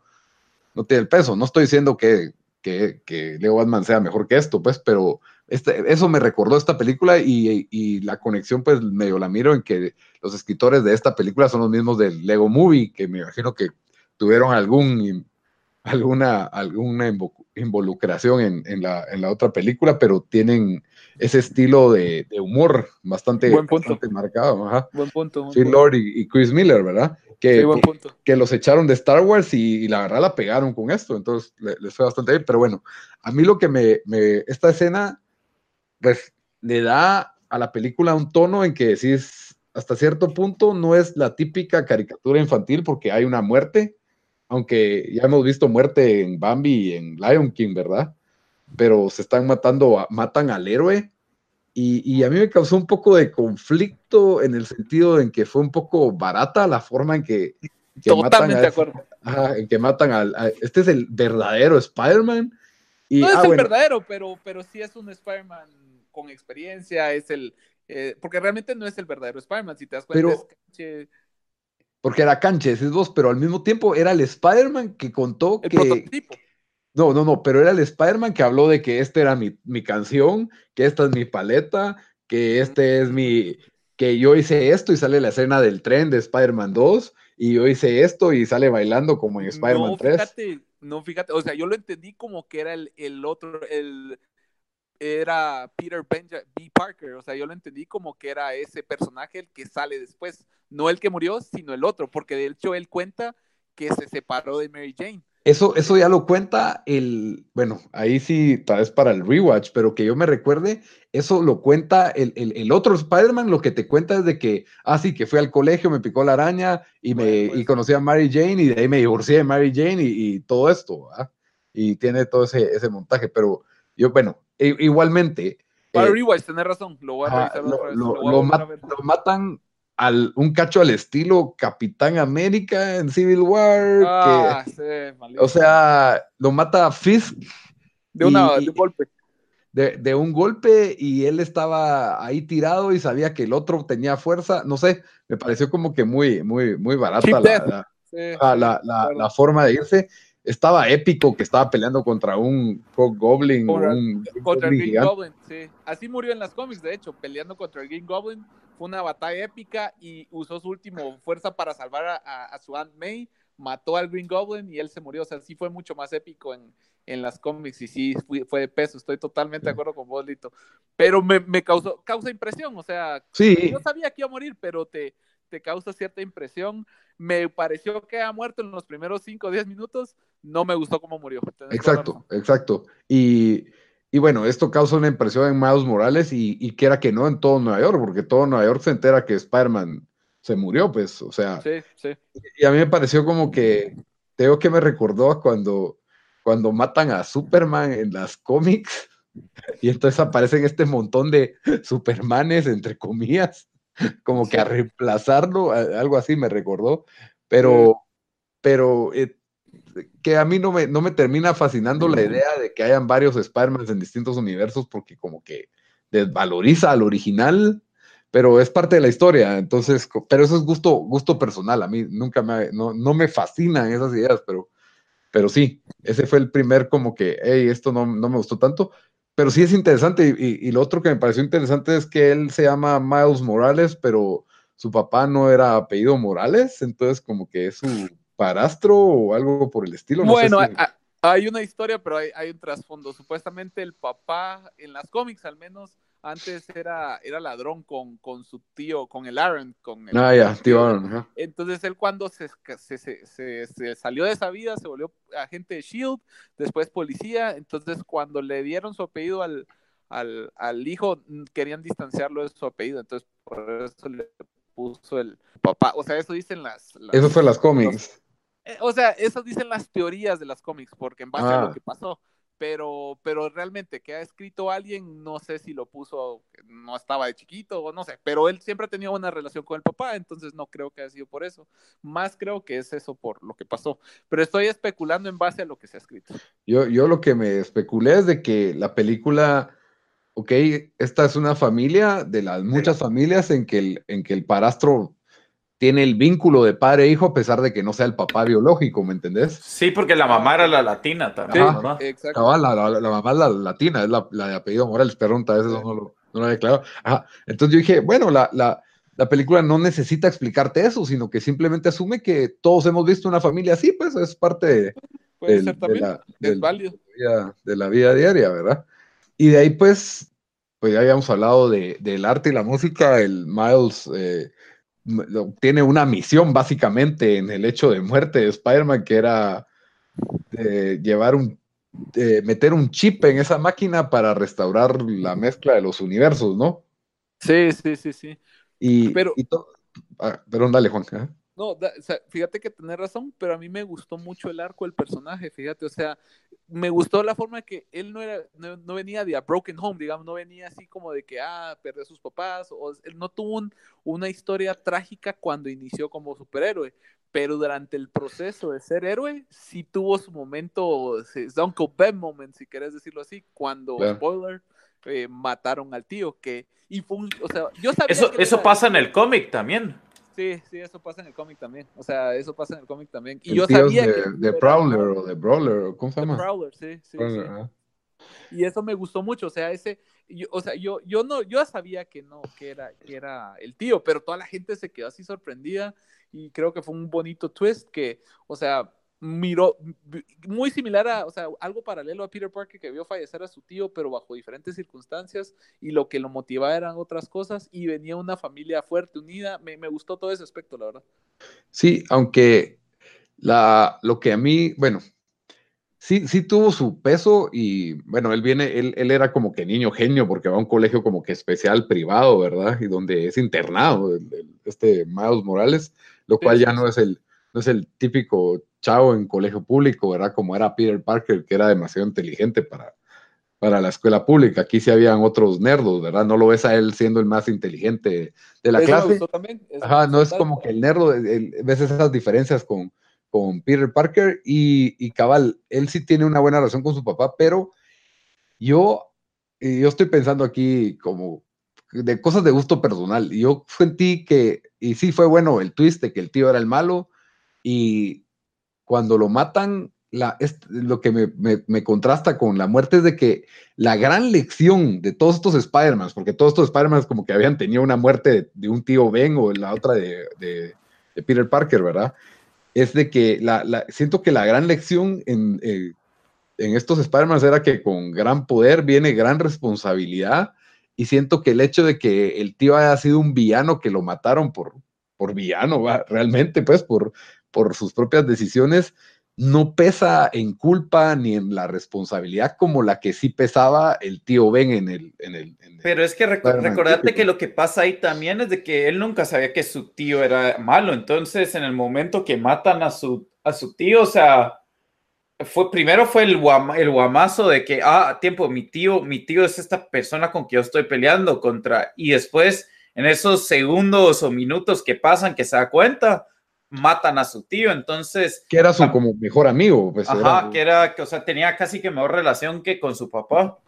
no tiene el peso. No estoy diciendo que, que, que Lego Batman sea mejor que esto, pues, pero este, eso me recordó esta película y, y la conexión, pues, medio la miro en que los escritores de esta película son los mismos del Lego Movie, que me imagino que tuvieron algún, alguna, alguna invo- involucración en, en la, en la otra película, pero tienen ese estilo de, de humor bastante, Buen punto. bastante marcado. Ajá. Buen punto. buen punto. Lord y, y Chris Miller, ¿verdad? Que, Sí, buen punto. que los echaron de Star Wars y, y la verdad la pegaron con esto, entonces le- les fue bastante bien, pero bueno, a mí lo que me, me- esta escena, pues le da a la película un tono en que decís, hasta cierto punto no es la típica caricatura infantil porque hay una muerte, aunque ya hemos visto muerte en Bambi y en Lion King, ¿verdad? Pero se están matando, a- matan al héroe y, y a mí me causó un poco de conflicto en el sentido en que fue un poco barata la forma en que, que matan Totalmente a de ese- acuerdo. ajá, en que matan al, a- este es el verdadero Spider-Man. Y, No es ah, el bueno, verdadero, pero, pero sí es un Spider-Man con experiencia, es el... eh, porque realmente no es el verdadero Spider-Man, si te das cuenta. Pero- es canche, porque era canche, decís vos, pero al mismo tiempo era el Spider-Man que contó el que... prototipo. No, no, no, pero era el Spider-Man que habló de que esta era mi, mi canción, que esta es mi paleta, que este es mi... que yo hice esto y sale la escena del tren de Spider-Man 2 y yo hice esto y sale bailando como en Spider-Man no, 3. fíjate, no, fíjate, o sea, yo lo entendí como que era el, el otro, el era Peter Benja, B. Parker, o sea, yo lo entendí como que era ese personaje el que sale después, no el que murió, sino el otro, porque de hecho él cuenta que se separó de Mary Jane. Eso, eso ya lo cuenta el, bueno, ahí sí, tal vez para el rewatch, pero que yo me recuerde, eso lo cuenta el, el- el otro Spider-Man, lo que te cuenta es de que, ah, sí, que fui al colegio, me picó la araña y, me, Bueno, pues. y conocí a Mary Jane y de ahí me divorcié de Mary Jane y, y todo esto, ¿ah? Y tiene todo ese, ese montaje, pero yo, bueno, igualmente, Para eh, tenés razón, lo voy a ajá, revisar lo, otra vez. lo- lo voy a lo volver a ma- ver. lo matan al, un cacho al estilo Capitán América en Civil War, que- Ah, sí, o sea, lo mata Fisk de, una, y- de un golpe. de, de un golpe y él estaba ahí tirado y sabía que el otro tenía fuerza. No sé, me pareció como que muy, muy, muy barata la, la- Sí, sí, la- la- claro. la forma de irse. Estaba épico que estaba peleando contra un Goblin un contra el Goblin Green gigante. Goblin, sí. Así murió en las cómics, de hecho, peleando contra el Green Goblin. Fue una batalla épica y usó su último fuerza para salvar a, a- a su Aunt May, mató al Green Goblin y él se murió. O sea, sí fue mucho más épico en, en las cómics y sí fue, fue de peso. Estoy totalmente de acuerdo con vos, Lito. Pero me, me causó causa impresión, o sea, Sí, yo sabía que iba a morir, pero te, te causa cierta impresión. Me pareció que ha muerto en los primeros 5 o 10 minutos. No me gustó cómo murió. Exacto, exacto. Y, y bueno, esto causa una impresión en Miles Morales y, y quiera que no en todo Nueva York, porque todo Nueva York se entera que Spider-Man se murió, pues, o sea. Sí, sí. Y a mí me pareció como que, tengo que me recordó a cuando, cuando matan a Superman en las cómics y entonces aparecen este montón de Supermanes, entre comillas, como que a reemplazarlo, algo así me recordó, pero, pero eh, que a mí no me, no me termina fascinando la idea de que hayan varios Spider-Man en distintos universos porque como que desvaloriza al original pero es parte de la historia, entonces, pero eso es gusto, gusto personal, a mí nunca me, no, no me fascinan esas ideas, pero, pero sí, ese fue el primer como que, hey, esto no, no me gustó tanto, pero sí es interesante, y, y- y lo otro que me pareció interesante es que él se llama Miles Morales, pero su papá no era apellido Morales, entonces como que es su parastro o algo por el estilo. no sé Bueno, si- a- hay una historia, pero hay, hay un trasfondo. Supuestamente el papá, en las cómics al menos, antes era, era ladrón con, con su tío, con el Aaron. Con el, ah, ya, tío Aaron, ajá. Entonces él cuando se, se, se- se- salió de esa vida, se volvió agente de Shield, después policía. Entonces cuando le dieron su apellido al, al, al hijo, querían distanciarlo de su apellido. Entonces por eso le puso el papá. O sea, eso dicen las... las- Eso fue las cómics. Eh, O sea, eso dicen las teorías de las cómics, porque en base a Ah. lo que pasó. Pero, pero realmente que ha escrito alguien, no sé si lo puso, no estaba de chiquito o no sé, pero él siempre ha tenido una relación con el papá, entonces no creo que haya sido por eso. Más creo que es eso por lo que pasó. Pero estoy especulando en base a lo que se ha escrito. Yo, yo lo que me especulé es de que la película, ok, esta es una familia de las muchas familias en que el, en que el parastro tiene el vínculo de padre e hijo a pesar de que no sea el papá biológico, ¿me entendés? Sí, porque la mamá era la latina también, exacto. La, la- la mamá es la latina, es la, la de apellido Morales, pregunta, a veces no lo, no lo había claro. Ajá. Entonces yo dije, bueno, la, la, la película no necesita explicarte eso, sino que simplemente asume que todos hemos visto una familia así, pues es parte de, Puede del- ser de también. la- es del- válido. vida- de la vida diaria, ¿verdad? Y de ahí, pues, pues ya habíamos hablado de, del arte y la música. El Miles eh, tiene una misión básicamente en el hecho de muerte de Spider-Man, que era eh, llevar un, eh, meter un chip en esa máquina para restaurar la mezcla de los universos, ¿no? Sí, sí, sí, sí. Y, Pero- y ah, perdón, dale, Juan. ajá. No, da- o sea, fíjate que tenés razón, pero a mí me gustó mucho el arco del personaje, fíjate, o sea, me gustó la forma que él no era, no, no venía de a broken home, digamos, no venía así como de que, ah, perdió a sus papás, o él no tuvo un- una historia trágica cuando inició como superhéroe, pero durante el proceso de ser héroe, sí tuvo su momento, su Uncle Ben moment, si querés decirlo así, cuando, Claro. spoiler, eh, mataron al tío, que, y fue un, o sea, yo sabía Eso, que eso pasa en el cómic también. Sí, sí, eso pasa en el cómic también. O sea, eso pasa en el cómic también. Y El yo sabía de, que de Prowler o de Brawler, o ¿cómo se llama? Prowler, sí, sí, Prowler, sí. ajá. Y eso me gustó mucho. O sea, ese, yo, o sea, yo, yo no, yo sabía que no, que era, que era el tío, pero toda la gente se quedó así sorprendida y creo que fue un bonito twist que, o sea, miró muy similar a, o sea, algo paralelo a Peter Parker que vio fallecer a su tío, pero bajo diferentes circunstancias y lo que lo motivaba eran otras cosas y venía una familia fuerte, unida. Me, me gustó todo ese aspecto, la verdad. Sí, aunque la, lo que a mí, bueno, sí, sí tuvo su peso y bueno, él viene, él, él era como que niño genio porque va a un colegio como que especial privado, ¿verdad? Y donde es internado, el- el- este Miles Morales, lo cual ya sí, no es el, no es el típico chavo en colegio público, ¿verdad? Como era Peter Parker, que era demasiado inteligente para, para la escuela pública. Aquí sí habían otros nerdos, ¿verdad? No lo ves a él siendo el más inteligente de la Eso clase. Ajá, no es como que el nerdo, el- ves esas diferencias con, con Peter Parker y, y cabal, él sí tiene una buena relación con su papá, pero yo, y yo estoy pensando aquí como de cosas de gusto personal. Yo sentí que, y sí fue bueno el twist de que el tío era el malo y cuando lo matan, es, lo que me, me- me contrasta con la muerte es de que la gran lección de todos estos Spider-Man, porque todos estos Spider-Man como que habían tenido una muerte de, un tío Ben o la otra de, de- Peter Parker, ¿verdad? Es de que la, la- siento que la gran lección en, eh, en estos Spider-Man era que con gran poder viene gran responsabilidad y siento que el hecho de que el tío haya sido un villano que lo mataron por, por villano, realmente, pues, por, por sus propias decisiones, no pesa en culpa ni en la responsabilidad como la que sí pesaba el tío Ben en el... En el, en el- Pero es que Spider-Man recordate que lo que pasa ahí también es de que él nunca sabía que su tío era malo. Entonces, en el momento que matan a su, a su tío, o sea, fue, primero fue el, guama- el guamazo de que, ah, tiempo, mi tío, mi tío es esta persona con que yo estoy peleando contra. Y después, en esos segundos o minutos que pasan, que se da cuenta, matan a su tío. Entonces, que era su como mejor amigo. Pues, ajá, era- que era, que, o sea, tenía casi que mejor relación que con su papá.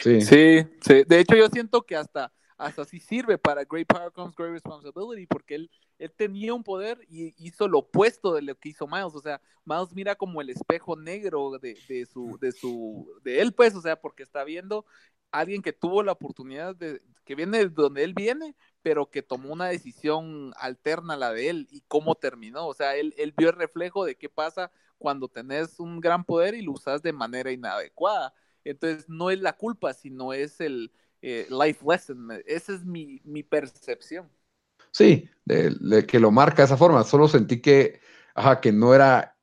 sí. Sí, sí. De hecho, yo siento que hasta, hasta sí sirve para Great Power Comes Great Responsibility, porque él, él tenía un poder y hizo lo opuesto de lo que hizo Miles. O sea, Miles mira como el espejo negro de, de su, de su, de él, pues, o sea, porque está viendo alguien que tuvo la oportunidad de, que viene de donde él viene, pero que tomó una decisión alterna a la de él y cómo terminó. O sea, él, él vio el reflejo de qué pasa cuando tenés un gran poder y lo usas de manera inadecuada. Entonces, no es la culpa, sino es el eh, life lesson. Esa es mi, mi percepción. Sí, de, de que lo marca de esa forma. Solo sentí que, ajá, que no era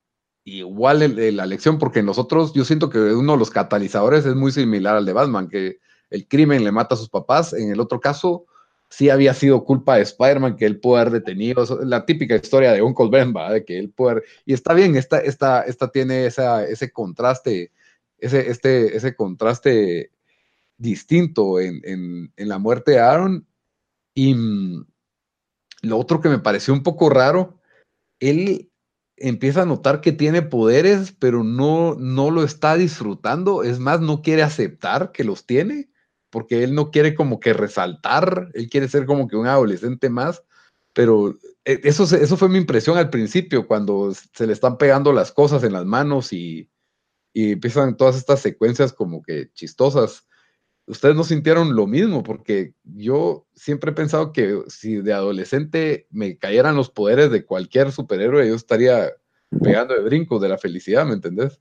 igual la lección, porque nosotros, yo siento que uno de los catalizadores es muy similar al de Batman, que el crimen le mata a sus papás. En el otro caso, sí había sido culpa de Spider-Man que él pudo haber detenido. La típica historia de Uncle Ben. De que él puede haber- Y está bien, esta, esta, esta tiene esa, ese contraste, ese, este, ese contraste distinto en, en- en la muerte de Aaron. Y mm, lo otro que me pareció un poco raro, él empieza a notar que tiene poderes, pero no, no lo está disfrutando. Es más, no quiere aceptar que los tiene, porque él no quiere como que resaltar, él quiere ser como que un adolescente más. Pero eh, eso, eso fue mi impresión al principio, cuando se le están pegando las cosas en las manos y, y empiezan todas estas secuencias como que chistosas. ¿Ustedes no sintieron lo mismo? Porque yo siempre he pensado que si de adolescente me cayeran los poderes de cualquier superhéroe, yo estaría pegando de brincos de la felicidad, ¿me entendés?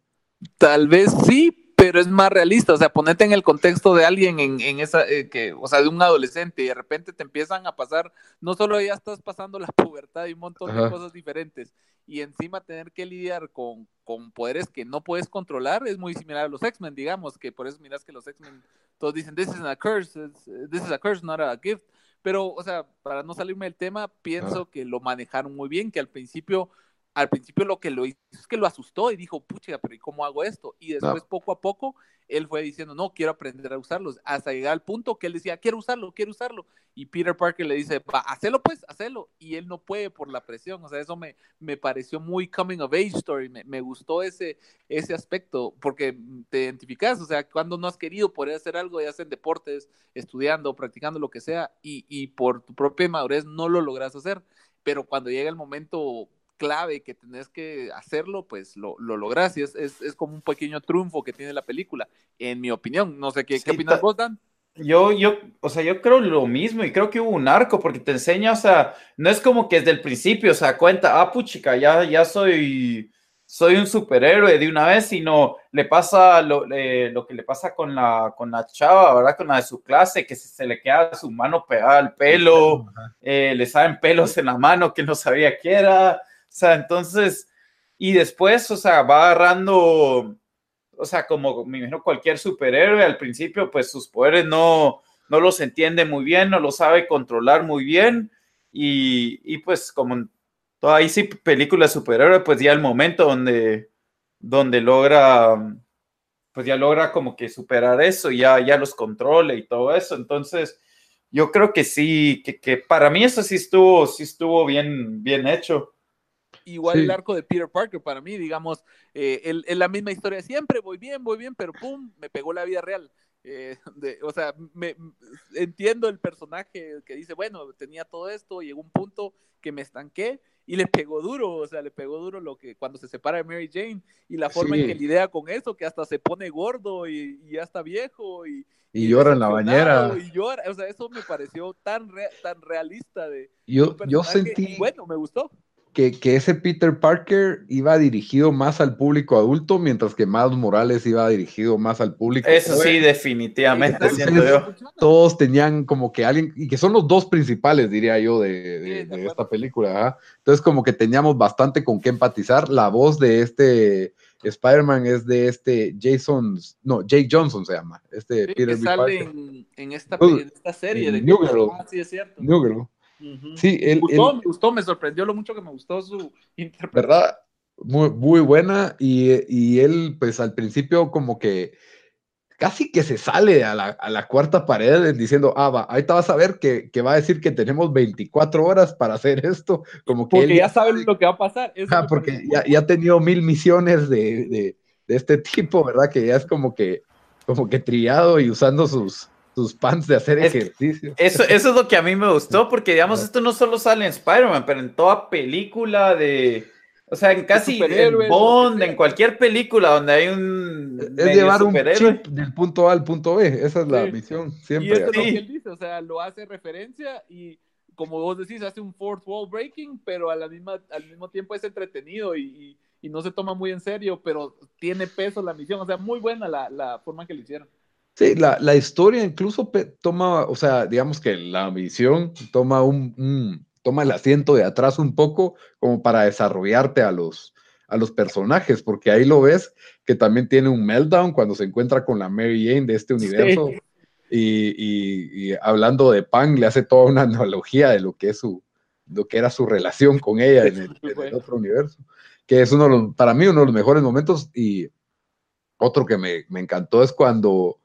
Tal vez sí, pero es más realista. O sea, ponete en el contexto de alguien en, en esa, eh, que, o sea, de un adolescente y de repente te empiezan a pasar, no solo ya estás pasando la pubertad y un montón Ajá. de cosas diferentes, y encima tener que lidiar con, con poderes que no puedes controlar es muy similar a los X-Men, digamos, que por eso miras que los X-Men todos dicen, this is a curse, it's- this is a curse, not a gift. Pero, o sea, para no salirme del tema, pienso que lo manejaron muy bien, que al principio, al principio lo que lo hizo es que lo asustó y dijo, pucha, pero ¿y cómo hago esto? Y después, poco a poco, él fue diciendo, no, quiero aprender a usarlos, hasta llegar al punto que él decía, quiero usarlo, quiero usarlo. Y Peter Parker le dice, va, hacelo pues, hacelo. Y él no puede por la presión, o sea, eso me, me pareció muy coming of age story, me, me gustó ese, ese aspecto, porque te identificas, o sea, cuando no has querido poder hacer algo, ya sea en deportes, estudiando, practicando lo que sea, y, y por tu propia madurez no lo logras hacer, pero cuando llega el momento clave que tenés que hacerlo, pues lo, lo logras y es, es, es, como un pequeño triunfo que tiene la película, en mi opinión. No sé qué, Sí, ¿qué opinas vos, Dan. Yo, yo, o sea, yo creo lo mismo y creo que hubo un arco porque te enseña, o sea, no es como que desde el principio, o sea, cuenta, ah, puchica, ya, ya soy, soy un superhéroe de una vez, sino le pasa lo, eh, lo que le pasa con la, con la chava, ¿verdad? Con la de su clase, que se, se le queda su mano pegada al pelo, eh, le salen pelos en la mano que no sabía qué era, sea, entonces, y después, o sea, va agarrando, o sea, como me imagino cualquier superhéroe, al principio, pues sus poderes no, no los entiende muy bien, no los sabe controlar muy bien, y, y pues como toda ahí sí película superhéroe, pues ya el momento donde, donde logra, pues ya logra como que superar eso, ya, ya los controla y todo eso, entonces yo creo que sí, que, que para mí eso sí estuvo, sí estuvo bien, bien hecho. Igual Sí. el arco de Peter Parker para mí, digamos, eh, el- es la misma historia siempre, voy bien, voy bien, pero pum, me pegó la vida real. Eh, de- o sea, me, entiendo el personaje que dice, bueno, tenía todo esto, llegó un punto que me estanqué y le pegó duro, o sea, le pegó duro lo que cuando se separa de Mary Jane y la forma en Sí. que lidia con eso, que hasta se pone gordo y, y ya está viejo y, Y llora en la bañera. Y llora, o sea, eso me pareció tan, re- tan realista de Yo, yo sentí y bueno, me gustó. Que, que ese Peter Parker iba dirigido más al público adulto, mientras que Miles Morales iba dirigido más al público. Eso sí, definitivamente, Entonces, siento yo. Todos tenían como que alguien, y que son los dos principales, diría yo, de, de- Sí, de de acuerdo. esta película. Entonces, como que teníamos bastante con qué empatizar. La voz de este Spider-Man es de este Jason, no, Jake Johnson se llama. Este Sí, Peter que sale Parker. en, en esta, en esta serie en de New Girl. Ah, sí, es cierto. New Girl. Sí, él, me gustó, él- me gustó, me sorprendió lo mucho que me gustó su interpretación. ¿verdad? Muy, muy buena y, y él pues al principio como que casi que se sale a la, a la cuarta pared diciendo, ah, va, ahorita vas a ver que, que va a decir que tenemos 24 horas para hacer esto, como que Porque él ya saben lo que va a pasar. Eso porque ya, ya ha tenido mil misiones de, de, de este tipo, ¿verdad? Que ya es como que, como que trillado y usando sus, sus pants de hacer Es- ejercicio. Eso, eso es lo que a mí me gustó, porque digamos, esto no solo sale en Spider-Man, pero en toda película de. O sea, en casi en Bond, en cualquier película donde hay un. Es llevar un chip del punto A al punto B, esa es la Sí. misión, Y siempre. eso es lo que él dice, o sea, lo hace referencia y como vos decís, hace un fourth wall breaking, pero a la misma, al mismo tiempo es entretenido y, y- y no se toma muy en serio, pero tiene peso la misión, o sea, muy buena la, la forma en que lo hicieron. Sí, la, la historia incluso toma, o sea, digamos que la misión toma un, un- toma el asiento de atrás un poco como para desarrollarte a los, a los personajes, porque ahí lo ves que también tiene un meltdown cuando se encuentra con la Mary Jane de este universo. Y, y- y hablando de Pan, le hace toda una analogía de lo que es su, lo que era su relación con ella en el, en el otro universo, que es uno de los, para mí uno de los mejores momentos y otro que me, me encantó es cuando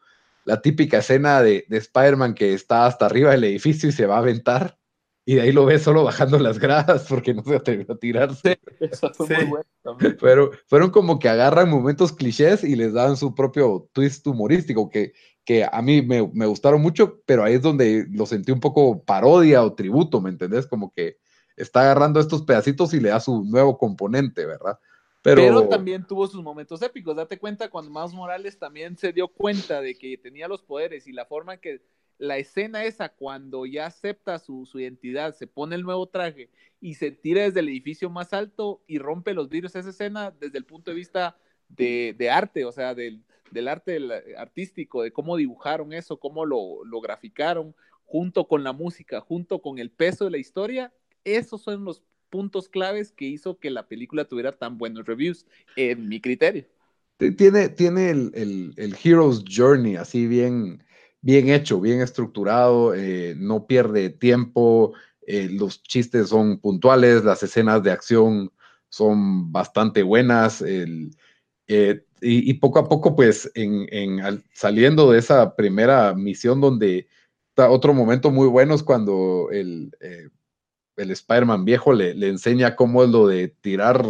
la típica escena de, de Spider-Man que está hasta arriba del edificio y se va a aventar y de ahí lo ves solo bajando las gradas porque no se atrevió a tirarse. Eso fue Sí. muy bueno también. Pero fueron como que agarran momentos clichés y les dan su propio twist humorístico que, que a mí me, me gustaron mucho, pero ahí es donde lo sentí un poco parodia o tributo, ¿me entendés? Como que está agarrando estos pedacitos y le da su nuevo componente, ¿verdad? Pero, también tuvo sus momentos épicos. Date cuenta cuando Miles Morales también se dio cuenta de que tenía los poderes y la forma que la escena esa, cuando ya acepta su, su identidad, se pone el nuevo traje y se tira desde el edificio más alto y rompe los vidrios, esa escena desde el punto de vista de, de arte, o sea, del, del arte artístico, de cómo dibujaron eso, cómo lo, lo graficaron, junto con la música, junto con el peso de la historia, esos son los puntos claves que hizo que la película tuviera tan buenos reviews, en mi criterio. Tiene, tiene el, el- Hero's Journey así bien, bien hecho, bien estructurado, eh, no pierde tiempo, eh, los chistes son puntuales, las escenas de acción son bastante buenas, el- eh, y, poco a poco, pues, en, en al- saliendo de esa primera misión donde está otro momento muy bueno es cuando el, el Spider-Man viejo le, le enseña cómo es lo de tirar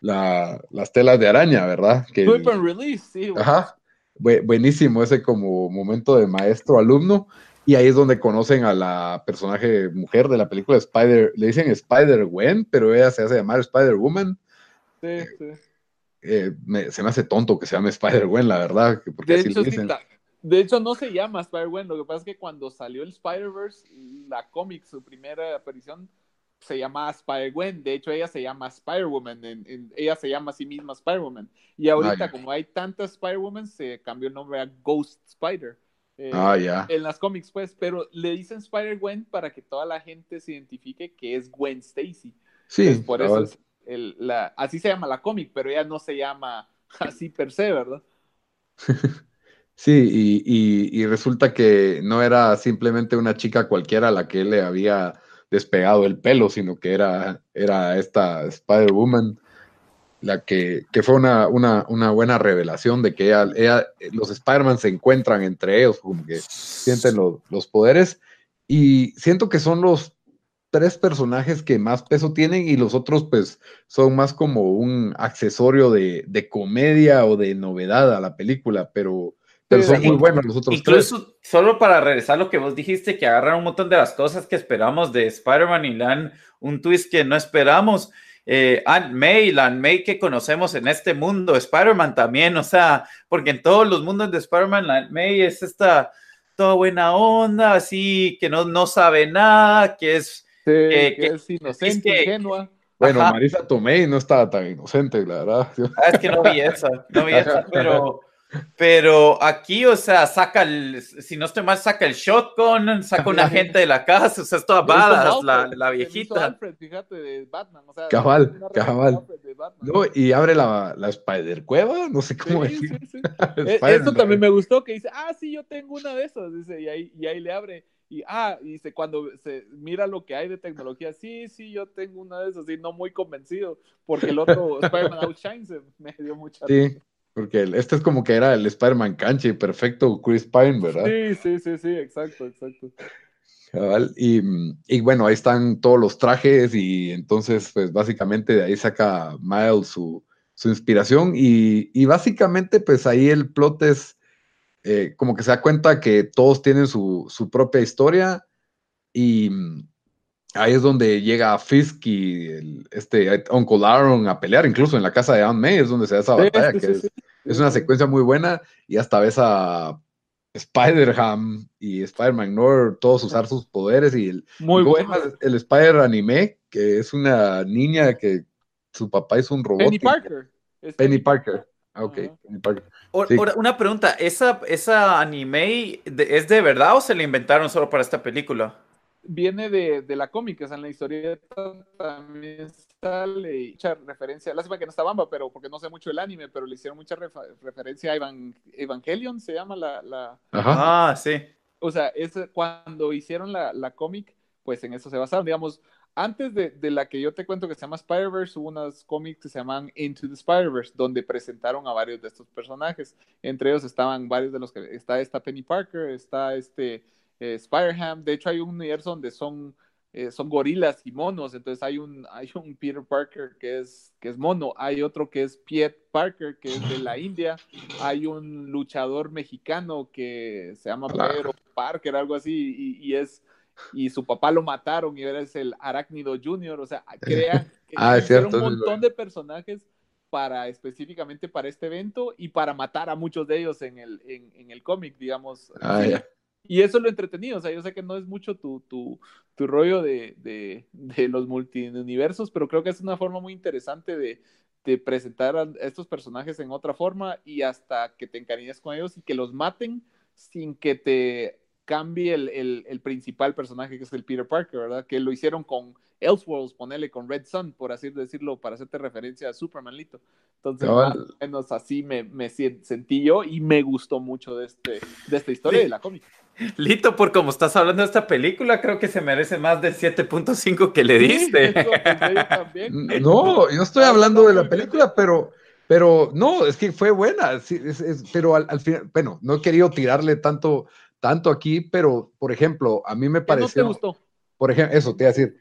la- las telas de araña, ¿verdad? Que, Whip and release, sí. güey. Ajá. Bu- buenísimo ese como momento de maestro-alumno. Y ahí es donde conocen a la personaje mujer de la película Spider, le dicen Spider-Gwen, pero ella se hace llamar Spider-Woman. Sí, sí. Eh, me- se me hace tonto que se llame Spider-Gwen, la verdad, que- porque De así hecho, le sí, dicen. De hecho, no se llama Spider-Man. Lo que pasa es que cuando salió el Spider-Verse, la cómic, su primera aparición, se llamaba Spider-Gwen. De hecho, ella se llama Spider-Woman. ella se llama a sí misma Spider-Woman. Y ahorita, como hay tantas Spider-Woman, se cambió el nombre a Ghost Spider. eh, Ah, ya. En las cómics, pues. Pero le dicen Spider-Gwen para que toda la gente se identifique que es Gwen Stacy. Sí, por eso cabal. es el- la, así se llama la cómic, pero ella no se llama así per se, ¿verdad? Sí, y, y- resulta que no era simplemente una chica cualquiera a la que le había despegado el pelo, sino que era, era esta Spider-Woman, la que, que fue una, una, una buena revelación de que ella, los Spider-Man se encuentran entre ellos, como que sienten los, los poderes, y siento que son los tres personajes que más peso tienen y los otros pues son más como un accesorio de, de comedia o de novedad a la película, pero, pero son muy buenos los otros tres. Incluso, solo para regresar a lo que vos dijiste, que agarran un montón de las cosas que esperamos de Spider-Man y le dan un twist que no esperamos. Eh, Aunt May, la Aunt May que conocemos en este mundo, Spider-Man también, o sea, porque en todos los mundos de Spider-Man, la Aunt May es esta toda buena onda, así que no, no sabe nada, que es Sí, que- que que- es inocente, es que- ingenua. Bueno, Ajá. Marisa Tomei no estaba tan inocente, la verdad. Ah, es que no vi esa, no vi esa, pero, pero aquí, o sea, saca el, si no estoy mal, saca el shotgun, saca una gente de la casa, o sea, es toda badass, la, la se viejita. Alfred, fíjate, de Batman. O sea, Cabal, cabal. No, y abre la, la Spider Cueva, no sé cómo Sí, decir. sí, sí. Spider-Man. Eso también me gustó, que dice, ah, sí, yo tengo una de esas, dice, y ahí, y ahí le abre, y ah, y dice, cuando se mira lo que hay de tecnología, sí, sí, yo tengo una de esas, y no muy convencido, porque el otro Spider-Man Outshines eh, me dio mucha Sí, porque el- este es como que era el Spider-Man canche perfecto, Chris Pine, ¿verdad? Sí, sí, sí, sí, exacto, exacto. Y, y bueno, ahí están todos los trajes y entonces, pues básicamente de ahí saca Miles su, su inspiración y, y básicamente, pues ahí el plot es eh, como que se da cuenta que todos tienen su, su propia historia y ahí es donde llega Fisk y el- este Uncle Aaron a pelear, incluso en la casa de Aunt May es donde se da esa Sí, batalla, sí, que sí, es, sí. es una secuencia muy buena y hasta ves a Spider-Ham y Spider-Man North todos usar sus poderes y el, el Spider Anime, que es una niña que su papá es un robot. Penny que- Parker. Es Penny Parker. Ah, ok. Penny Parker. O- Una pregunta, ¿esa, esa anime de- es de verdad o se la inventaron solo para esta película? Viene de, de la cómica, o sea, en la historieta también sale mucha referencia, lástima que no está Bamba, pero porque no sé mucho el anime, pero le hicieron mucha refa- referencia a Evan- Evangelion, se llama la, la, Ajá. Ah, sí. o sea, es cuando hicieron la, la cómic, pues en eso se basaron, digamos, antes de, de la que yo te cuento que se llama Spider-Verse, hubo unas cómics que se llaman Into the Spider-Verse, donde presentaron a varios de estos personajes, entre ellos estaban varios de los que, está esta Penny Parker, está este eh, Spider-Ham, de hecho hay un universo donde son, eh, son gorilas y monos, entonces hay un, hay un Peter Parker que es, que es mono, hay otro que es Piet Parker, que es de la India, hay un luchador mexicano que se llama. Pedro Parker, algo así, y, y es y su papá lo mataron y es el Arácnido Junior, o sea, crean que Ah, cierto, un montón de personajes para específicamente para este evento y para matar a muchos de ellos en el, en, en el cómic, digamos. Ah. Y eso es lo entretenido, o sea, yo sé que no es mucho tu, tu, tu rollo de, de, de los multiuniversos, pero creo que es una forma muy interesante de, te presentaran estos personajes en otra forma y hasta que te encariñes con ellos y que los maten sin que te cambie el, el, el principal personaje que es el Peter Parker, ¿verdad? Que lo hicieron con Elseworlds, ponele con Red Sun, por así decirlo, para hacerte referencia a Superman, Lito. Entonces, Cabal. más o menos así me, me sentí yo y me gustó mucho de, este, de esta historia Sí. de la cómic. Lito, por como estás hablando de esta película, creo que se merece más del 7.5 que le diste. Sí, también. No, yo estoy hablando de la película, pero, pero no, es que fue buena, sí, es- es- pero al, al final, bueno, no he querido tirarle tanto, tanto aquí, pero por ejemplo, a mí me ¿Qué no te pareció, gustó? por ejemplo, eso te iba a decir,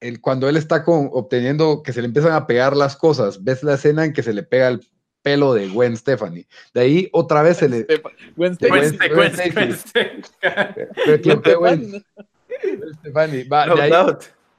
el, cuando él está con, obteniendo que se le empiezan a pegar las cosas, ves la escena en que se le pega el pelo de Gwen Stefani, de ahí otra vez se le... Gwen Stacy. Gwen- Gwen Gwen- Gwen- pero ¿quién fue Gwen Gwen- Stefani? Va, No de ahí-.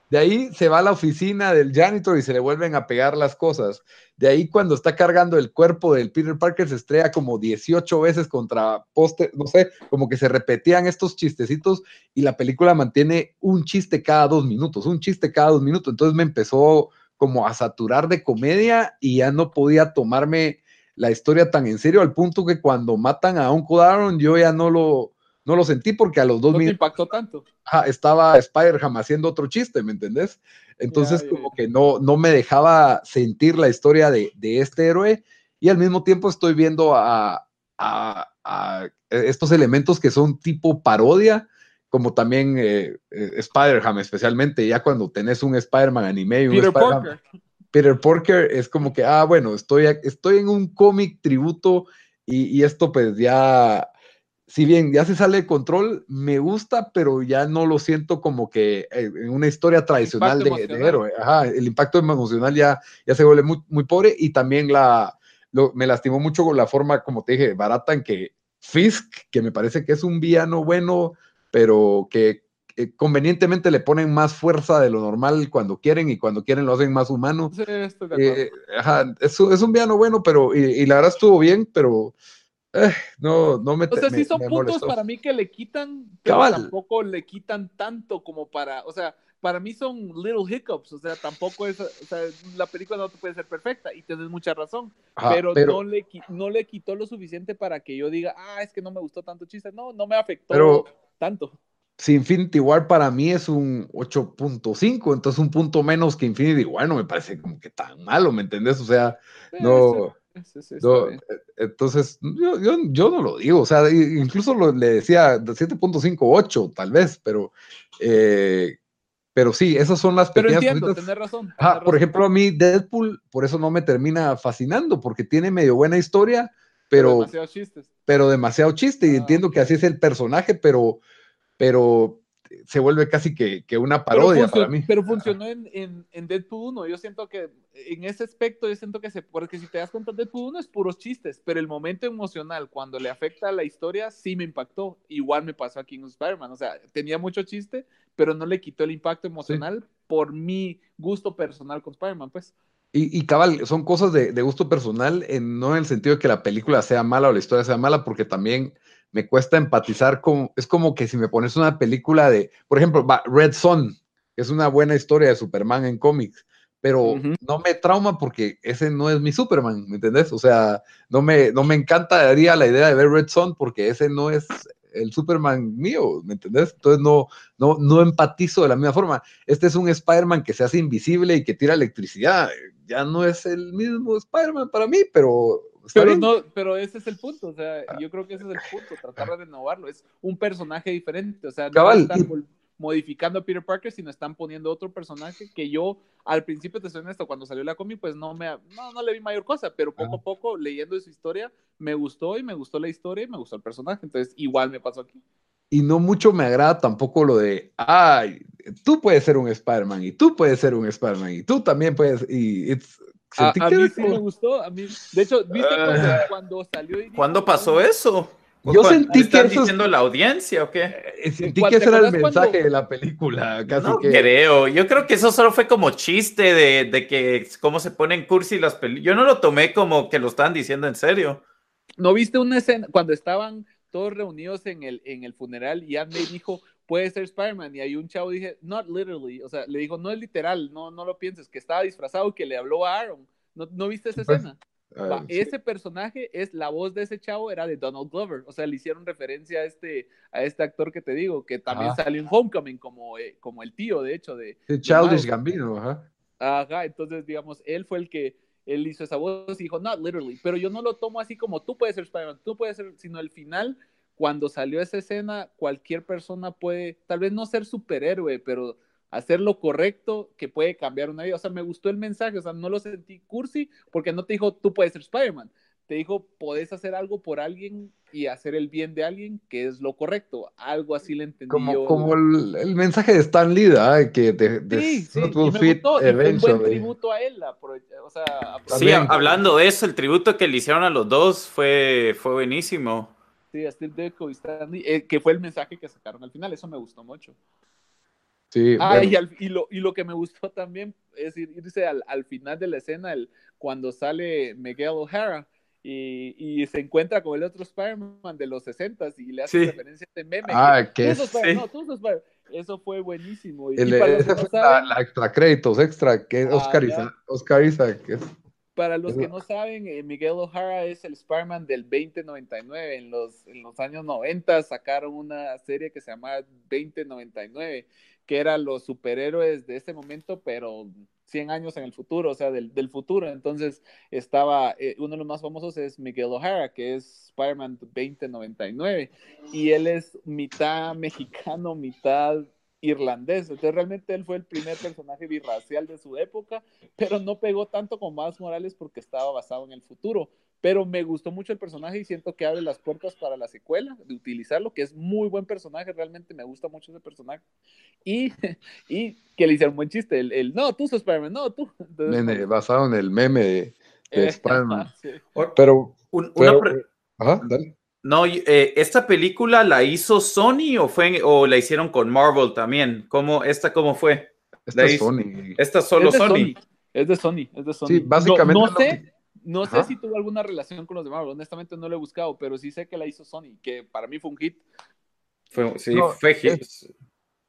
De ahí se va a la oficina del janitor y se le vuelven a pegar las cosas. De ahí cuando está cargando el cuerpo del Peter Parker se estrella como 18 veces contra poste, no sé, como que se repetían estos chistecitos y la película mantiene un chiste cada dos minutos, un chiste cada dos minutos. Entonces me empezó como a saturar de comedia y ya no podía tomarme la historia tan en serio al punto que cuando matan a Uncle Aaron yo ya no lo, no lo sentí porque a los dos No minutos impactó tanto. ajá, estaba Spider-Ham haciendo otro chiste, ¿me entendés? Entonces, como que no, no me dejaba sentir la historia de, de este héroe y al mismo tiempo estoy viendo a, a- a estos elementos que son tipo parodia, como también eh, eh, Spider-Ham, especialmente ya cuando tenés un Spider-Man anime y un Peter Parker. Peter Parker es como que, ah, bueno, estoy, estoy en un cómic tributo y, y esto pues ya, si bien ya se sale de control, me gusta, pero ya no lo siento como que eh, en una historia tradicional de, de héroe. Ajá, el impacto emocional ya, ya se vuelve muy, muy pobre y también la, lo- me lastimó mucho con la forma, como te dije, barata en que Fisk, que me parece que es un villano bueno, pero que eh, convenientemente le ponen más fuerza de lo normal cuando quieren y cuando quieren lo hacen más humano. Sí, estoy de. Eh, ajá, es, un- es un villano bueno, pero y, y la verdad estuvo bien, pero eh, no, no me O sea, me- sí son puntos molestó. para mí que le quitan, pero Cabal. tampoco le quitan tanto como para, o sea, para mí son little hiccups, o sea, tampoco es, o sea, la película no te puede ser perfecta y tienes mucha razón, Ajá, pero, No, le, no le quitó lo suficiente para que yo diga, ah, es que no me gustó tanto chiste, no, no me afectó Pero- tanto. si Infinity War para mí es un 8.5, entonces un punto menos que Infinity War no me parece como que tan malo, ¿me entendés? O sea, Sí, no, sí, sí, sí, eh, entonces yo, yo, yo no lo digo, o sea, incluso lo- le decía 7.5, 8 tal vez, pero, eh, pero sí, esas son las Pero pequeñas entiendo, tenés razón. Tenés por razón. ejemplo, a mí Deadpool, por eso no me termina fascinando, porque tiene medio buena historia, pero, demasiados chistes. pero demasiado chiste, y Ah, entiendo que así es el personaje, pero, pero se vuelve casi que, que una Pero, parodia para mí. pero funcionó en, en, en Deadpool 1. Yo siento que en ese aspecto, yo siento que se. Porque si te das cuenta, Deadpool 1 es puros chistes, pero el momento emocional, cuando le afecta a la historia, sí me impactó. Igual me pasó aquí en Spider-Man. O sea, tenía mucho chiste, pero no le quitó el impacto emocional por mi gusto personal con Spider-Man, pues. Y, y cabal, son cosas de, de gusto personal, en- no en el sentido de que la película sea mala o la historia sea mala, porque también me cuesta empatizar con, es como que si me pones una película de, por ejemplo, Red Son, que es una buena historia de Superman en cómics, pero no me trauma porque ese no es mi Superman, ¿me entendés? O sea, no me, no me encantaría la idea de ver Red Son porque ese no es el Superman mío, ¿me entendés? Entonces no, no, no empatizo de la misma forma. Este es un Spider-Man que se hace invisible y que tira electricidad. Ya no es el mismo Spider-Man para mí, pero Pero, no, pero ese es el punto, o sea, yo creo que ese es el punto, tratar de renovarlo. Es un personaje diferente, o sea, no Cabal, vol- modificando a Peter Parker, sino están poniendo otro personaje que yo al principio, te soy honesto, cuando salió la cómic, pues no, me, no, no le vi mayor cosa, pero poco a poco, leyendo su historia, me gustó y me gustó la historia y me gustó el personaje, entonces igual me pasó aquí. Y no mucho me agrada tampoco lo de, ay, tú puedes ser un Spider-Man y tú puedes ser un Spider-Man y tú también puedes. Y it's- A, a mí sí como- me gustó, a mí, de hecho, ¿viste cuando, Ah. cuando salió? y dijo, ¿Cuándo pasó eso? Yo ¿Cuándo- sentí que ¿Están eso es- diciendo la audiencia o qué? eh, sentí ¿Cuál- que ese era el mensaje cuando- de la película. Casi no que. creo. Yo creo que eso solo fue como chiste de, de que cómo se ponen cursi las películas. Yo no lo tomé como que lo estaban diciendo en serio. ¿No viste una escena cuando estaban todos reunidos en el, en el funeral y May dijo, puede ser Spider-Man? Y ahí un chavo dije, not literally, o sea, le dijo, no es literal, no, no lo pienses, que estaba disfrazado y que le habló a Aaron. ¿No, no viste esa pues. escena? Ah, sí. Ese personaje es la voz de ese chavo era de Donald Glover, o sea, le hicieron referencia a este a este actor que te digo, que también salió en Homecoming como, eh, como el tío, de hecho, de, Sí, Childish Miles. Gambino, ajá. Ajá, entonces, digamos, él fue el que él hizo esa voz y dijo, not literally, pero yo no lo tomo así como tú puedes ser Spider-Man, tú puedes ser, sino al final, cuando salió esa escena, cualquier persona puede, tal vez no ser superhéroe, pero hacer lo correcto que puede cambiar una vida. O sea, me gustó el mensaje, o sea, no lo sentí cursi porque no te dijo, tú puedes ser Spider-Man. Te dijo, podés hacer algo por alguien y hacer el bien de alguien, que es lo correcto. Algo así le entendí Como, yo. como el, el mensaje de Stan Lee, ¿verdad? Que de, de Sí, sí, Not y will me fit gustó, y fue un buen tributo a él, o sea, Sí, hablando de eso, el tributo que le hicieron a los dos fue, fue buenísimo. Sí, a Steve Ditko y Stan Lee, eh, que fue el mensaje que sacaron al final, eso me gustó mucho. Sí, Ah, bueno, y, al- y lo, y lo que me gustó también es ir- irse al, al final de la escena, el, cuando sale Miguel O'Hara y, y se encuentra con el otro Spider-Man de los 60 y le hace Sí. referencia a este meme. Ah, que es- sí. no. Eso fue buenísimo. Y, el- y para no la, la extra créditos extra, que es Ah, Oscar. Isaac, Oscar Isaac, que es- Para los que Eso- no saben, eh, Miguel O'Hara es el Spider-Man del 2099. En los, en los años 90 sacaron una serie que se llamaba 2099, que eran los superhéroes de este momento, pero 100 años en el futuro, o sea, del, del futuro. Entonces estaba, eh, uno de los más famosos es Miguel O'Hara, que es Spider-Man 2099, y él es mitad mexicano, mitad irlandés. Entonces realmente él fue el primer personaje birracial de su época pero no pegó tanto con Miles Morales porque estaba basado en el futuro. Pero me gustó mucho el personaje y siento que abre las puertas para la secuela, de utilizarlo, que es muy buen personaje, realmente me gusta mucho ese personaje. Y, y que le hicieron buen chiste, el, el, no, tú sos Spider-Man, no, tú. Entonces, nene, como- basado en el meme de, de eh, Spider-Man. sí. Pero, Un- una pero- pre- ajá, dale. no, eh, ¿esta película la hizo Sony o, fue, en- o la hicieron con Marvel también? ¿Cómo, ¿Esta cómo fue? Esta es Sony. Esta solo es de Sony. Es de Sony, es de Sony. Sí, básicamente No, es no lo sé, no sé si tuvo alguna relación con los de Marvel, honestamente no lo he buscado, pero sí sé que la hizo Sony, que para mí fue un hit. Fue, sí, No, fue hit.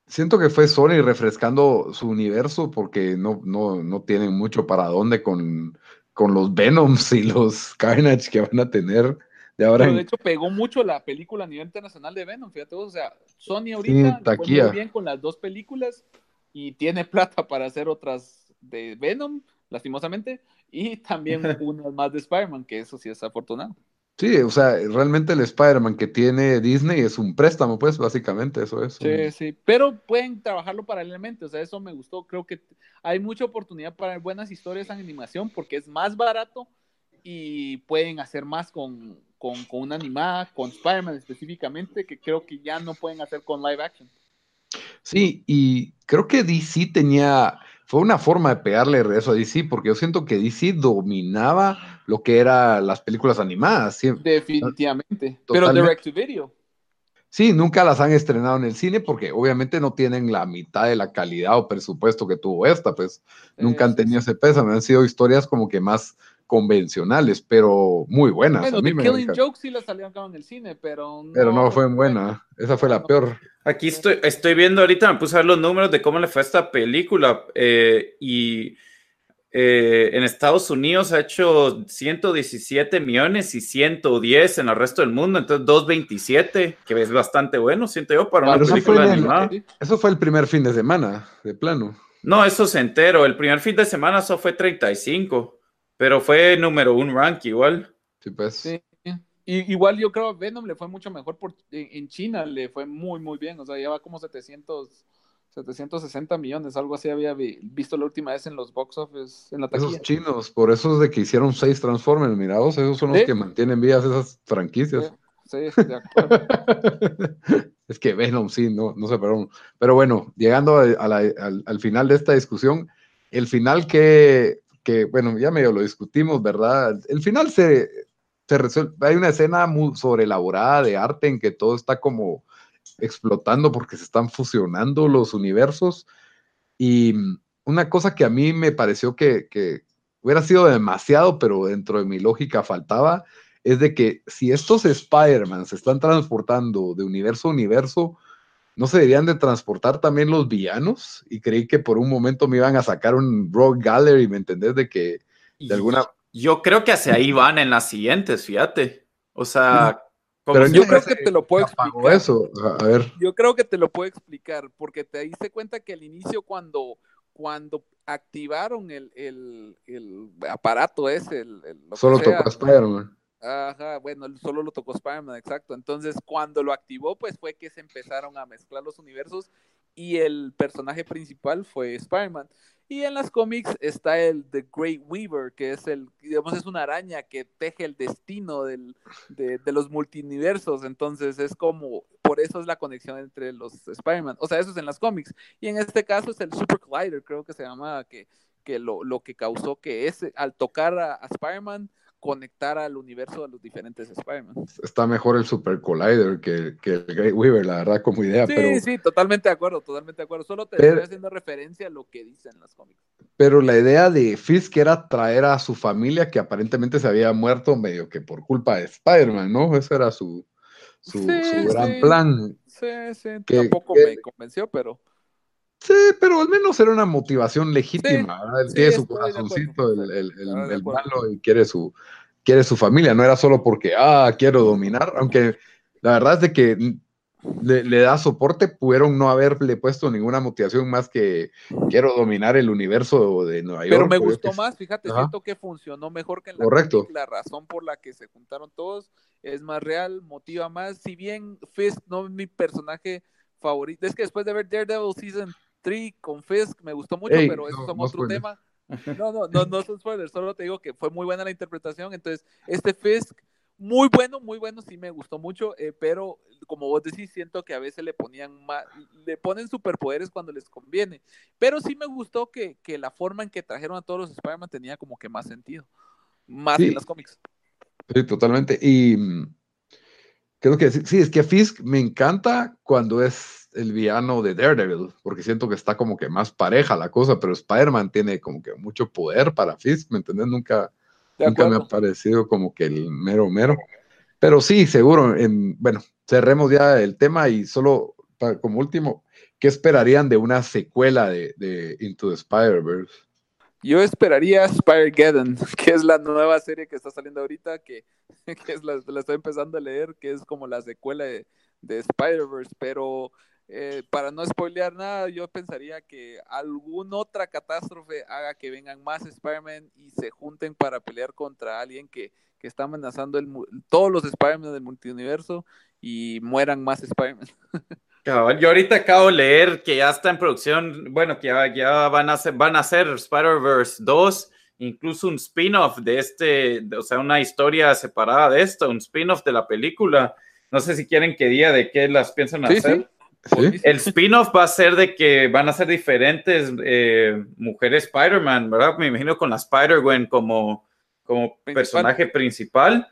Siento que fue Sony refrescando su universo porque no, no, no tienen mucho para dónde con, con los Venoms y los Carnage que van a tener de ahora Pero en- de hecho pegó mucho la película a nivel internacional de Venom, fíjate vos, o sea, Sony ahorita fue taquilla. muy bien con las dos películas y tiene plata para hacer otras de Venom, lastimosamente, y también unas más de Spider-Man, que eso sí es afortunado. Sí, o sea, realmente el Spider-Man que tiene Disney es un préstamo, pues, básicamente, eso es. Sí, sí, pero pueden trabajarlo paralelamente, o sea, eso me gustó, creo que hay mucha oportunidad para buenas historias en animación porque es más barato y pueden hacer más con, con, con una animada, con Spider-Man específicamente, que creo que ya no pueden hacer con live action. Sí, y creo que DC tenía, fue una forma de pegarle regreso a DC, porque yo siento que DC dominaba lo que eran las películas animadas. Definitivamente. Pero direct to video. sí, nunca las han estrenado en el cine porque obviamente no tienen la mitad de la calidad o presupuesto que tuvo esta, pues nunca han tenido ese peso, han sido historias como que más convencionales, pero muy buenas. Bueno, a mí The me Killing encanta. Joke sí la acá en el cine, pero no. Pero no fue buena, esa fue la No. peor. Aquí estoy, estoy viendo ahorita, me puse a ver los números de cómo le fue a esta película eh, y eh, en Estados Unidos ha hecho 117 millones y 110 en el resto del mundo, entonces 227, que es bastante bueno, siento yo, para una Pero película el- animada. Eso fue el primer fin de semana, de plano. No, eso es entero, el primer fin de semana eso fue 35, pero fue número un rank igual. Sí, pues. Sí. Y, igual yo creo a Venom le fue mucho mejor por, en, en China, le fue muy, muy bien. O sea, lleva como 700, 760 millones, algo así había vi- visto la última vez en los box office, en la taquilla. Esos chinos, por eso es de que hicieron seis Transformers, mirados, esos son los Sí. que mantienen vivas esas franquicias. Sí, de acuerdo. es que Venom sí, no, no se perdón. Pero bueno, llegando a- a la- al, al final de esta discusión, el final que, que, bueno, ya medio lo discutimos, ¿verdad? El final se, se resuelve, hay una escena muy sobreelaborada de arte en que todo está como explotando porque se están fusionando los universos. Y una cosa que a mí me pareció que, que hubiera sido demasiado, pero dentro de mi lógica faltaba, es de que si estos Spider-Man se están transportando de universo a universo, ¿no se deberían de transportar también los villanos? Y creí que por un momento me iban a sacar un Rogue Gallery, ¿me entendés? De que de alguna... Yo creo que hacia ahí van en las siguientes, fíjate. O sea, como Pero si- Yo creo que te lo puedo explicar. eso. A a ver, Yo creo que te lo puedo explicar, porque te diste cuenta que al inicio cuando, cuando activaron el, el, el aparato ese, el, el- lo que solo tocó a Spider-Man. Ajá, bueno, solo lo tocó Spider-Man, exacto. Entonces, cuando lo activó, pues fue que se empezaron a mezclar los universos y el personaje principal fue Spider-Man. Y en las cómics está el The Great Weaver, que es el, digamos, es una araña que teje el destino del, de, los multiversos. Entonces, es como, por eso es la conexión entre los Spider-Man. O sea, eso es en las cómics. Y en este caso es el Super Collider, creo que se llama, que, que lo, lo que causó que ese, al tocar a, a Spider-Man, conectar al universo de los diferentes Spider-Man. Está mejor el Super Collider que, que el Great Weaver, la verdad, como idea. Sí, pero, sí, totalmente de acuerdo, totalmente de acuerdo. Solo te Pero- estoy haciendo referencia a lo que dicen las cómics. pero la idea de Fisk era traer a su familia que aparentemente se había muerto medio que por culpa de Spider-Man, ¿no? Ese era su, su, Sí, su gran sí. plan. Sí, sí, Que- tampoco que- me convenció, pero Sí, pero al menos era una motivación legítima. ¿verdad? Él sí, tiene su corazoncito, el, el- malo, y quiere su, quiere su familia. No era solo porque, ah, quiero dominar, aunque la verdad es de que le, le da soporte, pudieron no haberle puesto ninguna motivación más que quiero dominar el universo de Nueva York. Pero me gustó más, fíjate, Ajá. siento que funcionó mejor que en la Correcto. La razón por la que se juntaron todos es más real, motiva más. Si bien Fisk no es mi personaje favorito, es que después de ver Daredevil Season 3 con Fisk me gustó mucho, Ey, pero eso no, son no otro spoilers. tema. No, no, no, no son spoilers, solo te digo que fue muy buena la interpretación. Entonces, este Fisk, muy bueno, muy bueno, sí me gustó mucho, eh, pero como vos decís, siento que a veces le ponían más, le ponen superpoderes cuando les conviene. Pero sí me gustó que, que la forma en que trajeron a todos los Spider-Man tenía como que más sentido. Más Sí. que en las cómics. Sí, totalmente. Y mm, creo que sí, sí, es que Fisk me encanta cuando es el villano de Daredevil, porque siento que está como que más pareja la cosa, pero Spider-Man tiene como que mucho poder para Fisk, ¿me entiendes? Nunca, nunca me ha parecido como que el mero mero. Pero sí, seguro, en, bueno, cerremos ya el tema y solo como último, ¿qué esperarían de una secuela de, de Into the Spider-Verse? Yo esperaría Spider-Geddon, que es la nueva serie que está saliendo ahorita, que, que es la, la estoy empezando a leer, que es como la secuela de, de Spider-Verse, pero eh, para no spoilear nada, yo pensaría que alguna otra catástrofe haga que vengan más Spider-Man y se junten para pelear contra alguien que, que está amenazando el, todos los Spider-Man del multiverso y mueran más Spider-Man. Yo ahorita acabo de leer que ya está en producción, bueno, que ya, ya van a hacer, van a hacer Spider-Verse 2, incluso un spin-off de este, o sea, una historia separada de esto, un spin-off de la película. No sé si quieren que diga de qué las piensan Sí, hacer. sí. ¿Sí? El spin-off va a ser de que van a ser diferentes eh, mujeres Spider-Man, ¿verdad? Me imagino con la Spider-Gwen como, como Principal. personaje principal.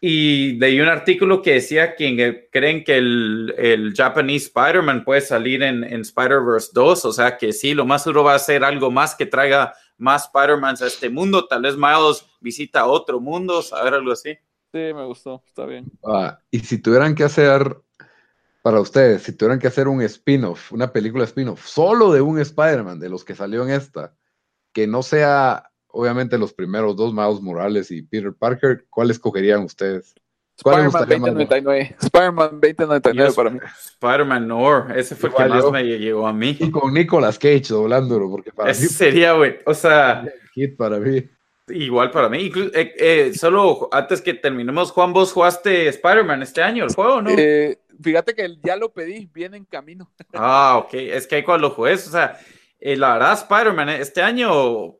Y leí un artículo que decía que creen que el, el Japanese Spider-Man puede salir en, en Spider-Verse 2, o sea que sí, lo más duro va a ser algo más que traiga más Spider-Mans a este mundo. Tal vez Miles visita otro mundo, saber algo así. Sí, me gustó, está bien. Ah, y si tuvieran que hacer, para ustedes, si tuvieran que hacer un spin-off, una película spin-off, solo de un Spider-Man, de los que salió en esta, que no sea, obviamente, los primeros dos, Miles Morales y Peter Parker, ¿cuál escogerían ustedes? ¿Cuál les Spider-Man gustaría más? 2099. Spider-Man 2099 Yo- para mí. Spider-Man Noir, ese fue el que más me llegó a mí. Y con Nicolas Cage doblándolo, porque para Ese mí sería, güey, o sea, el hit para mí. Igual para mí. Inclu- eh, eh, solo antes que terminemos, Juan, vos jugaste Spider-Man este año, el juego, ¿no? Eh, fíjate que ya lo pedí, viene en camino. Ah, ok, es que ahí cuando lo jugué, o sea, eh, la verdad, Spider-Man eh, este año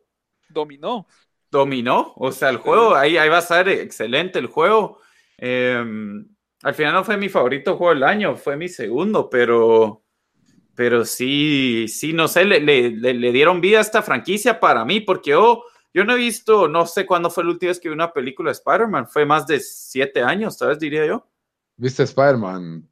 Dominó. dominó, o sea, el juego, ahí, ahí va a ser excelente el juego. Eh, al final no fue mi favorito juego del año, fue mi segundo, pero, pero sí, sí, no sé, le, le- le- le dieron vida a esta franquicia para mí, porque yo, yo no he visto, no sé cuándo fue la última vez que vi una película de Spider-Man, fue más de siete años, tal vez diría yo. ¿Viste Spider-Man?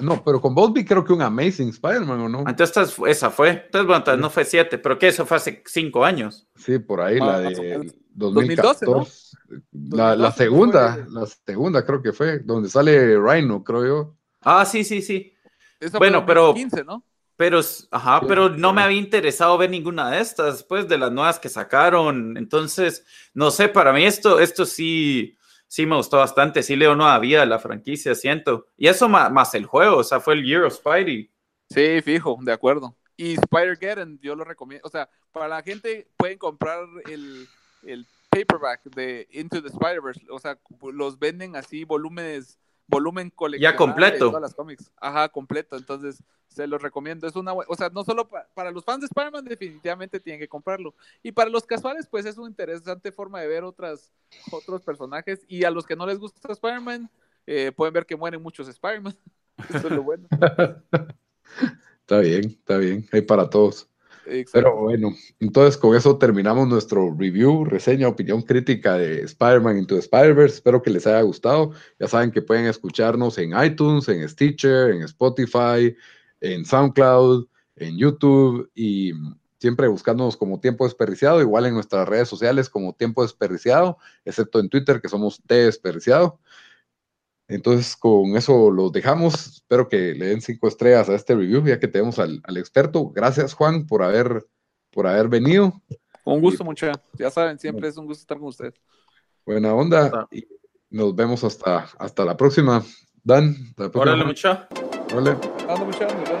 No, pero con vi creo que un Amazing Spider-Man, ¿o no? Entonces esta- esa fue, entonces bueno, tal vez no fue siete, pero que eso fue hace cinco años. Sí, por ahí, la de menos. 2014. 2012, ¿no? La, la 2012 segunda, fue- la segunda creo que fue, donde sale Rhino, creo yo. Ah, sí, sí, sí. Esa Bueno, fue pero- 15, ¿no? Pero, ajá, pero no me había interesado ver ninguna de estas, pues, de las nuevas que sacaron. Entonces, no sé, para mí esto, esto sí, sí me gustó bastante. Sí leo nueva vida la franquicia, siento. Y eso ma- más, el juego, o sea, fue el Year of Spidey. Sí, fijo, de acuerdo. Y Spider-Geddon, yo lo recomiendo. O sea, para la gente pueden comprar el, el paperback de Into the Spider-Verse. O sea, los venden así, volúmenes, volumen coleccionable. completo. de todas las cómics. Ajá, completo. Entonces, se los recomiendo. Es una, o sea, no solo pa- para los fans de Spider-Man, definitivamente tienen que comprarlo. Y para los casuales, pues es una interesante forma de ver otras, otros personajes. Y a los que no les gusta Spider-Man, eh, pueden ver que mueren muchos Spider-Man. Eso es lo bueno. Está bien, está bien. Hay para todos. Exacto. Pero bueno, entonces con eso terminamos nuestro review, reseña, opinión crítica de Spider-Man Into Spider-Verse. Espero que les haya gustado. Ya saben que pueden escucharnos en iTunes, en Stitcher, en Spotify, en SoundCloud, en YouTube y siempre buscándonos como Tiempo Desperdiciado, igual en nuestras redes sociales como Tiempo Desperdiciado, excepto en Twitter que somos T Desperdiciado. Entonces, con eso los dejamos. Espero que le den cinco estrellas a este review, ya que tenemos al, al experto. Gracias, Juan, por haber, por haber venido. Un gusto, mucha. Ya saben, siempre es un gusto estar con ustedes. Buena onda. Y nos vemos hasta, hasta la próxima. Dan, hasta la próxima. Órale, mucha. Órale.